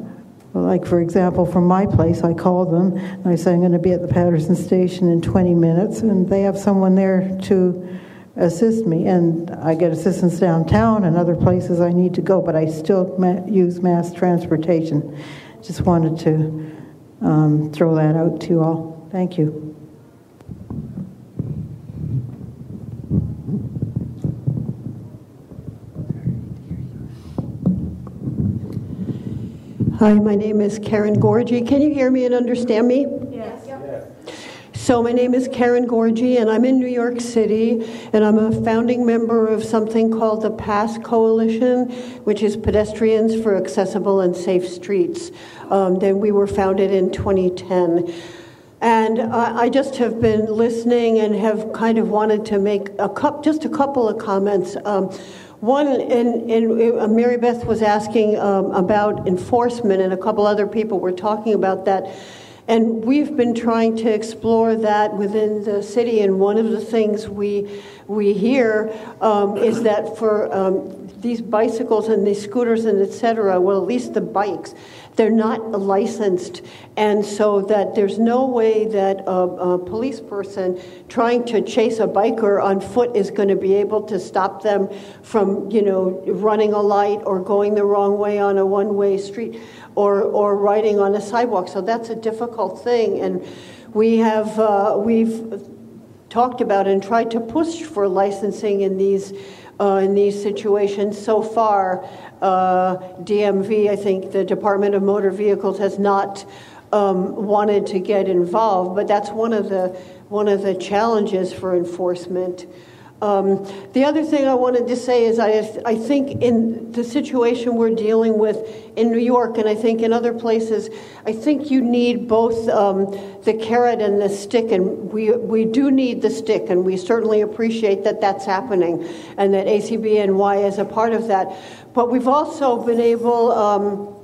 like, for example, from my place, I call them and I say, I'm going to be at the Patterson station in 20 minutes. And they have someone there to assist me. And I get assistance downtown and other places I need to go, but I still ma- use mass transportation. Just wanted to um, throw that out to you all. Thank you. Hi, my name is Karen Gourgey. Can you hear me and understand me? So, my name is Karen Gourgey, and I'm in New York City, and I'm a founding member of something called the PASS Coalition, which is Pedestrians for Accessible and Safe Streets. Um, then we were founded in 2010. And I, just have been listening and have kind of wanted to make a cup, just a couple of comments. Um, one, and, and uh, Mary Beth was asking um, about enforcement, and a couple other people were talking about that. And we've been trying to explore that within the city. And one of the things we we hear um, is that for um, these bicycles and these scooters and et cetera, well, at least the bikes, they're not licensed. And so that there's no way that a, a police person trying to chase a biker on foot is going to be able to stop them from, you know, running a light or going the wrong way on a one-way street or, or riding on a sidewalk. So that's a difficult thing. And we have, uh, we've talked about and tried to push for licensing in these uh, in these situations. So far, uh, DMV, I think the Department of Motor Vehicles has not um, wanted to get involved, but that's one of the one of the challenges for enforcement. Um, the other thing I wanted to say is I, I think in the situation we're dealing with in New York and I think in other places, I think you need both um, the carrot and the stick, and we, we do need the stick, and we certainly appreciate that that's happening and that ACBNY is a part of that. But we've also been able um,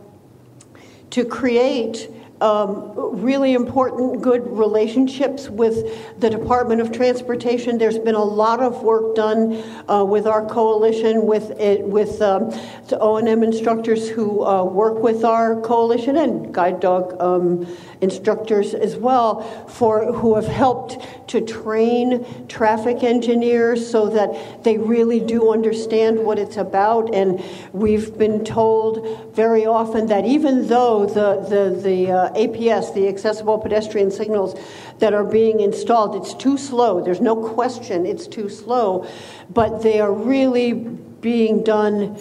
to create um, really important, good relationships with the Department of Transportation. There's been a lot of work done uh, with our coalition, with it, with um, the O&M instructors who uh, work with our coalition and guide dog um, instructors as well, for who have helped to train traffic engineers so that they really do understand what it's about. And we've been told very often that even though the the the uh, APS, the accessible pedestrian signals that are being installed, it's too slow. There's no question it's too slow, but they are really being done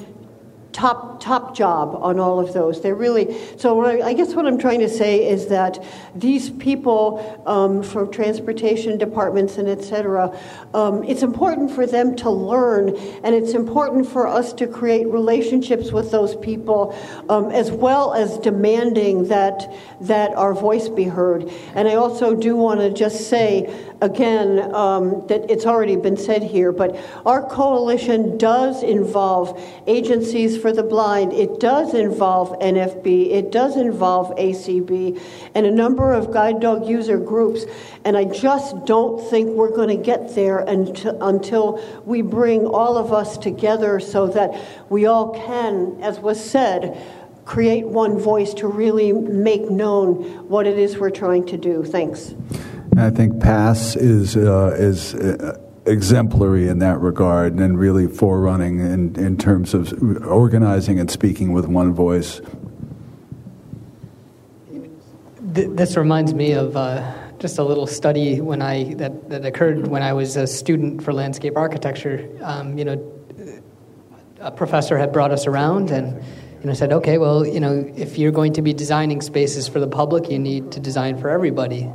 top top job on all of those. They're really so. I, I guess what I'm trying to say is that these people um, from transportation departments and et cetera, um, it's important for them to learn, and it's important for us to create relationships with those people, um, as well as demanding that that our voice be heard. And I also do want to just say again um, that it's already been said here, but our coalition does involve agencies for the blind, it does involve NFB, it does involve ACB, and a number of guide dog user groups. And I just don't think we're going to get there until, until we bring all of us together so that we all can, as was said, create one voice to really make known what it is we're trying to do. Thanks. I think PASS is uh, is uh, exemplary in that regard and really forerunning in, in terms of organizing and speaking with one voice. This reminds me of uh, just a little study when I that, that occurred when I was a student for landscape architecture. Um, you know, a professor had brought us around and you know said, okay, well, you know, if you're going to be designing spaces for the public, you need to design for everybody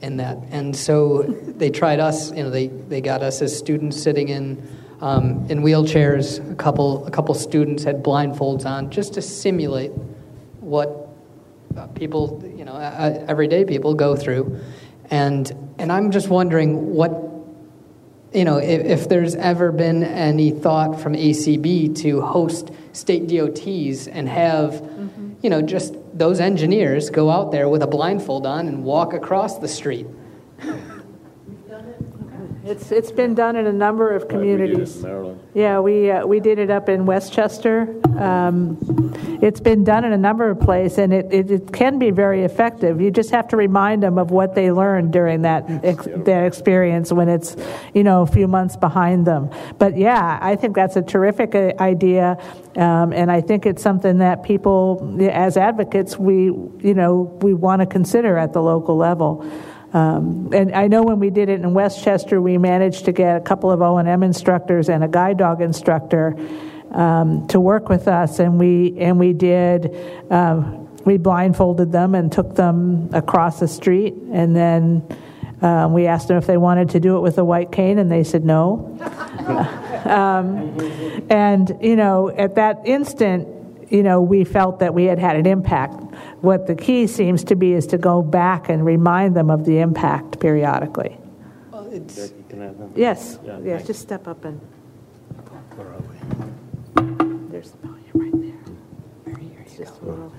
in that. And so they tried us, you know, they, they got us as students sitting in, um, in wheelchairs. A couple, a couple students had blindfolds on just to simulate what uh, people, you know, everyday people go through. And, and I'm just wondering what, you know, if, if there's ever been any thought from ACB to host state DOTs and have, mm-hmm. You know, just those engineers go out there with a blindfold on and walk across the street. It's it's been done in a number of communities. Yeah, we uh, we did it up in Westchester. Um, it's been done in a number of places, and it, it, it, can be very effective. You just have to remind them of what they learned during that ex- that experience when it's you know a few months behind them. But yeah, I think that's a terrific uh, idea, um, and I think it's something that people, as advocates, we you know we want to consider at the local level. Um, and I know when we did it in Westchester, we managed to get a couple of O&M instructors and a guide dog instructor um, to work with us, and we and we did. Um, we blindfolded them and took them across the street, and then um, we asked them if they wanted to do it with a white cane, and they said no. um, and you know, at that instant, you know, we felt that we had had an impact. What the key seems to be is to go back and remind them of the impact periodically. Yes, Yeah, yes, just step up and. Where are we? There's the podium right there. Mary, It's just a little-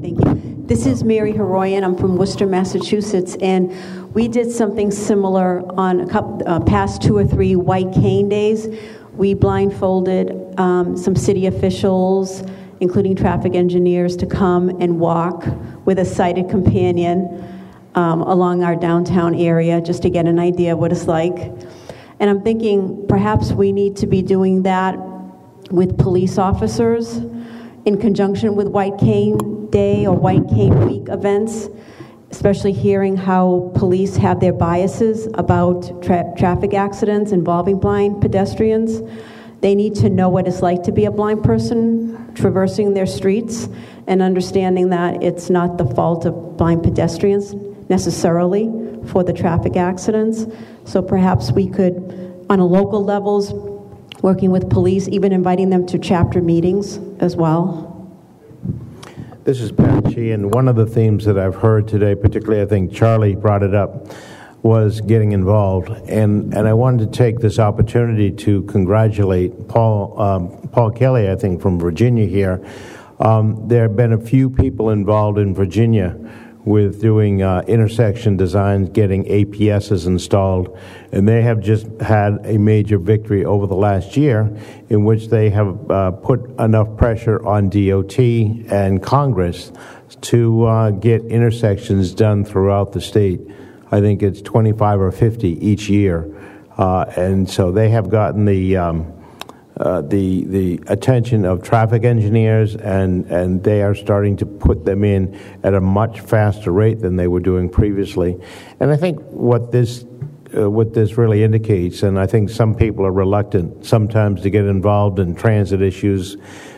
Thank you. This is Mary Haroyan. I'm from Worcester, Massachusetts, and we did something similar on a couple, uh, past two or three White Cane Days. We blindfolded um, some city officials, including traffic engineers, to come and walk with a sighted companion um, along our downtown area just to get an idea what it's like. And I'm thinking perhaps we need to be doing that with police officers in conjunction with White Cane Day or White Cane Week events, especially hearing how police have their biases about tra- traffic accidents involving blind pedestrians. They need to know what it's like to be a blind person traversing their streets and understanding that it's not the fault of blind pedestrians necessarily for the traffic accidents. So perhaps we could, on a local levels, working with police, even inviting them to chapter meetings as well. This is Pat Sheehan. One of the themes that I've heard today, particularly I think Charlie brought it up, was getting involved. And, and I wanted to take this opportunity to congratulate Paul, um, Paul Kelly, I think, from Virginia here. Um, there have been a few people involved in Virginia with doing uh, intersection designs, getting APSs installed, and they have just had a major victory over the last year in which they have uh, put enough pressure on DOT and Congress to uh, get intersections done throughout the state. I think it's 25 or 50 each year. Uh, and so they have gotten the um, uh, the the attention of traffic engineers, and and they are starting to put them in at a much faster rate than they were doing previously. And I think what this uh, what this really indicates, and I think some people are reluctant sometimes to get involved in transit issues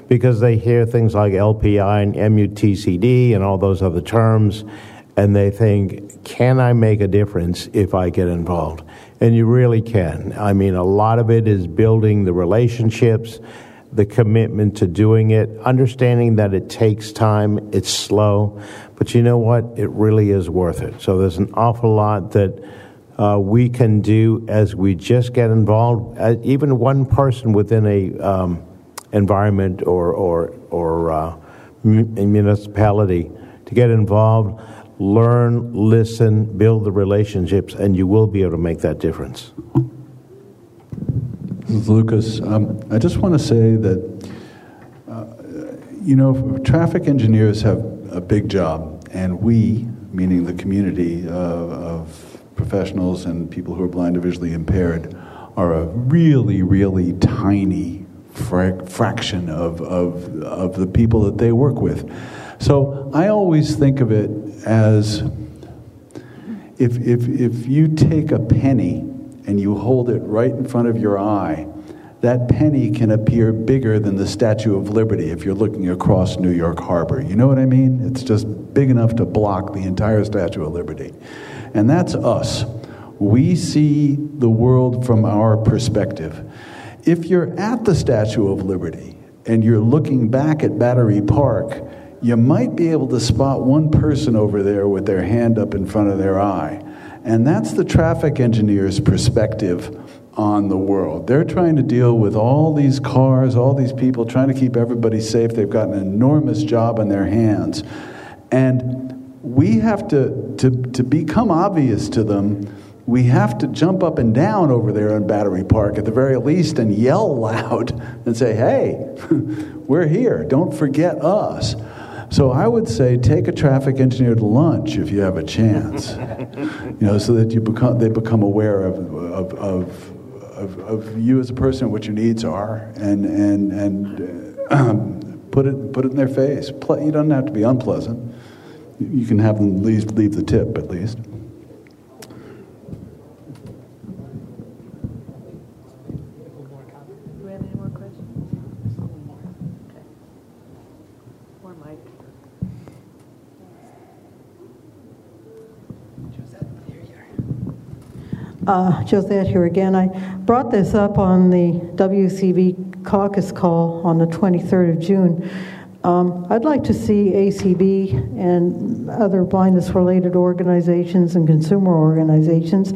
because they hear things like LPI and MUTCD and all those other terms, and they think, can I make a difference if I get involved? And you really can. I mean, a lot of it is building the relationships, the commitment to doing it, understanding that it takes time, it's slow, but you know what? It really is worth it. So there's an awful lot that uh, we can do as we just get involved. Uh, even one person within a um, environment or or or uh, mu- municipality to get involved, learn, listen, build the relationships, and you will be able to make that difference. Lukas, um, I just want to say that, uh, you know, traffic engineers have a big job, and we, meaning the community uh, of professionals and people who are blind or visually impaired, are a really, really tiny fra- fraction of, of, of the people that they work with. So I always think of it as if, if, if you take a penny and you hold it right in front of your eye, that penny can appear bigger than the Statue of Liberty if you're looking across New York Harbor. You know what I mean? It's just big enough to block the entire Statue of Liberty. And that's us. We see the world from our perspective. If you're at the Statue of Liberty and you're looking back at Battery Park, you might be able to spot one person over there with their hand up in front of their eye. And that's the traffic engineer's perspective on the world. They're trying to deal with all these cars, all these people, trying to keep everybody safe. They've got an enormous job on their hands. And we have to, to, to become obvious to them, we have to jump up and down over there in Battery Park at the very least and yell loud and say, hey, we're here. Don't forget us. So I would say take a traffic engineer to lunch if you have a chance, you know, so that you become they become aware of of, of, of, of you as a person, what your needs are, and and and uh, put it put it in their face. Ple- you don't have to be unpleasant. You can have them leave leave the tip at least. Do we have any more questions? Okay. More mic. Uh, Josette here again. I brought this up on the WCB caucus call on the 23rd of June. Um, I'd like to see ACB and other blindness related organizations and consumer organizations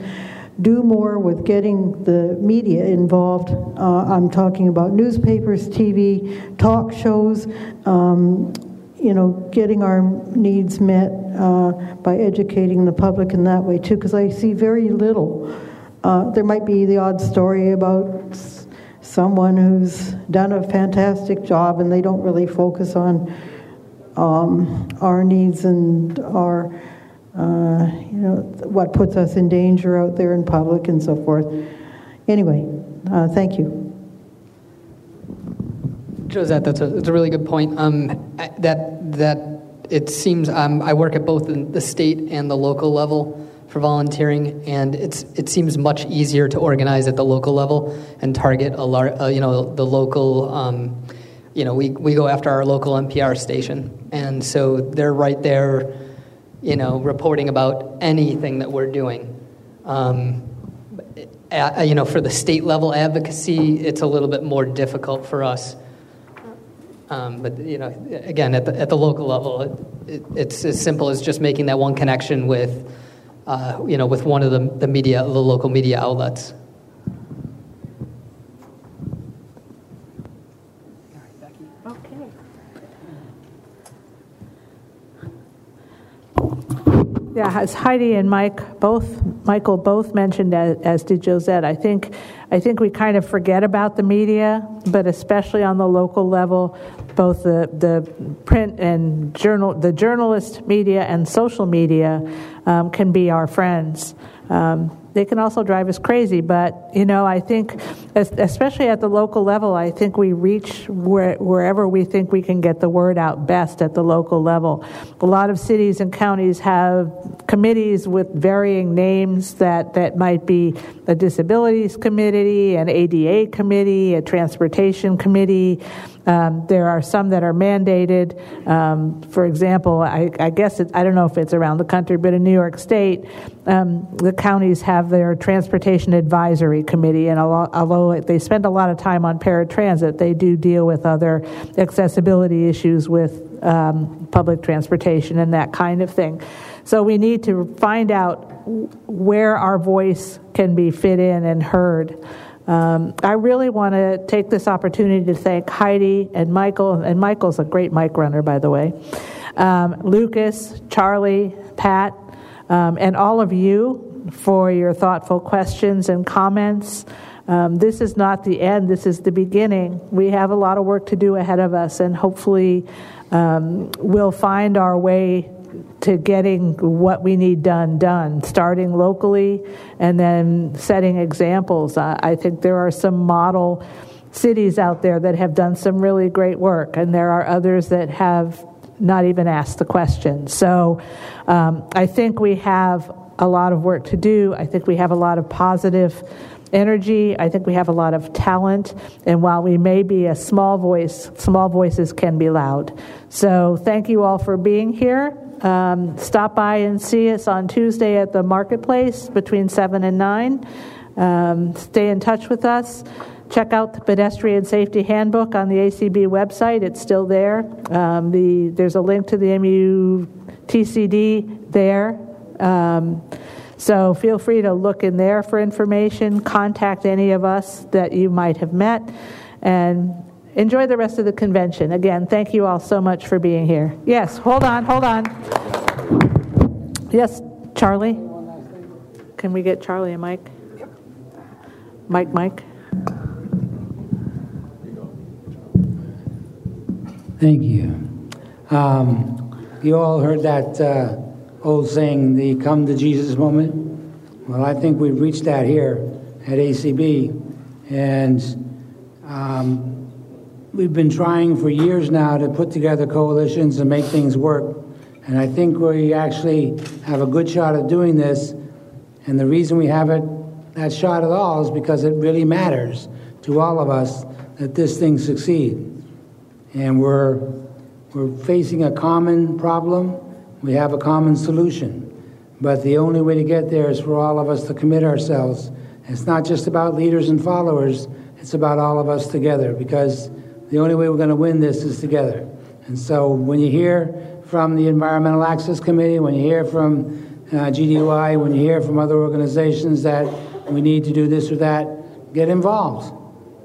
do more with getting the media involved. Uh, I'm talking about newspapers, TV, talk shows, um, you know, getting our needs met uh, by educating the public in that way too, because I see very little. Uh, there might be the odd story about someone who's done a fantastic job and they don't really focus on um, our needs and our, uh, you know, what puts us in danger out there in public and so forth. Anyway, uh, thank you. Josette, that's a, that's a really good point. Um, that, that it seems um, I work at both the state and the local level for volunteering, and it's it seems much easier to organize at the local level and target a lar- uh, you know the local. Um, you know, we, we go after our local NPR station, and so they're right there, you know, reporting about anything that we're doing. Um, you know, for the state level advocacy, it's a little bit more difficult for us um, but you know, again, at the, at the local level, it, it, it's as simple as just making that one connection with, uh, you know, with one of the, the media, the local media outlets. Yeah, as Heidi and Mike both, Michael both mentioned, as, as, did Josette, I think, I think we kind of forget about the media, but especially on the local level, both the, the print and journal, the journalist media and social media um, can be our friends. Um, they can also drive us crazy. But, you know, I think, especially at the local level, I think we reach where, wherever we think we can get the word out best at the local level. A lot of cities and counties have committees with varying names that, that might be a disabilities committee, an ADA committee, a transportation committee. Um, there are some that are mandated. Um, for example, I, I guess it, I don't know if it's around the country, but in New York State, um, the counties have their transportation advisory committee, and although they spend a lot of time on paratransit, they do deal with other accessibility issues with um, public transportation and that kind of thing. So we need to find out where our voice can be fit in and heard. Um, I really want to take this opportunity to thank Heidi and Michael, and Michael's a great mic runner, by the way, um, Lukas, Charlie, Pat, um, and all of you for your thoughtful questions and comments. Um, this is not the end, this is the beginning. We have a lot of work to do ahead of us, and hopefully, um, we'll find our way to getting what we need done done, starting locally and then setting examples. I, I think there are some model cities out there that have done some really great work, and there are others that have not even asked the question. So um, I think we have a lot of work to do. I think we have a lot of positive energy. I think we have a lot of talent. And while we may be a small voice, small voices can be loud. So thank you all for being here. Um, stop by and see us on Tuesday at the marketplace between 7 and 9. Um, stay in touch with us. Check out the pedestrian safety handbook on the ACB website. It's still there. Um, the, there's a link to the MUTCD there. Um, so feel free to look in there for information. Contact any of us that you might have met. And enjoy the rest of the convention. Again, thank you all so much for being here. Yes, hold on, hold on. Yes, Charlie? Can we get Charlie and Mike? Mike, Mike? Thank you. Um, you all heard that uh, old saying, the come to Jesus moment? Well, I think we've reached that here at ACB. And um, we've been trying for years now to put together coalitions and make things work. And I think we actually have a good shot at doing this. And the reason we have it, that shot at all is because it really matters to all of us that this thing succeed. And we're, we're facing a common problem. We have a common solution. But the only way to get there is for all of us to commit ourselves. It's not just about leaders and followers, it's about all of us together because the only way we're going to win this is together. And so when you hear from the Environmental Access Committee, when you hear from uh, GDUI, when you hear from other organizations that we need to do this or that, get involved.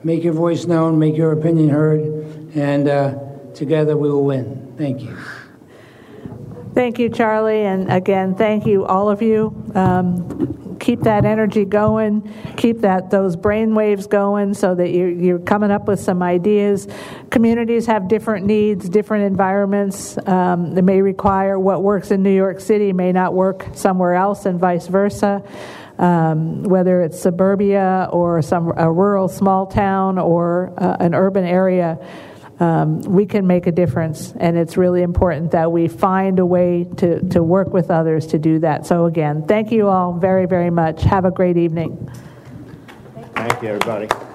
Make your voice known, make your opinion heard, and uh, together we will win. Thank you. Thank you, Charlie. And again, thank you, all of you. Um, keep that energy going. Keep that those brain waves going so that you're, you're coming up with some ideas. Communities have different needs, different environments. Um, may require what works in New York City may not work somewhere else, and vice versa. Um, whether it's suburbia or some a rural small town or uh, an urban area um, we can make a difference. And it's really important that we find a way to, to work with others to do that. So, again, thank you all very, very much. Have a great evening. Thank you, everybody.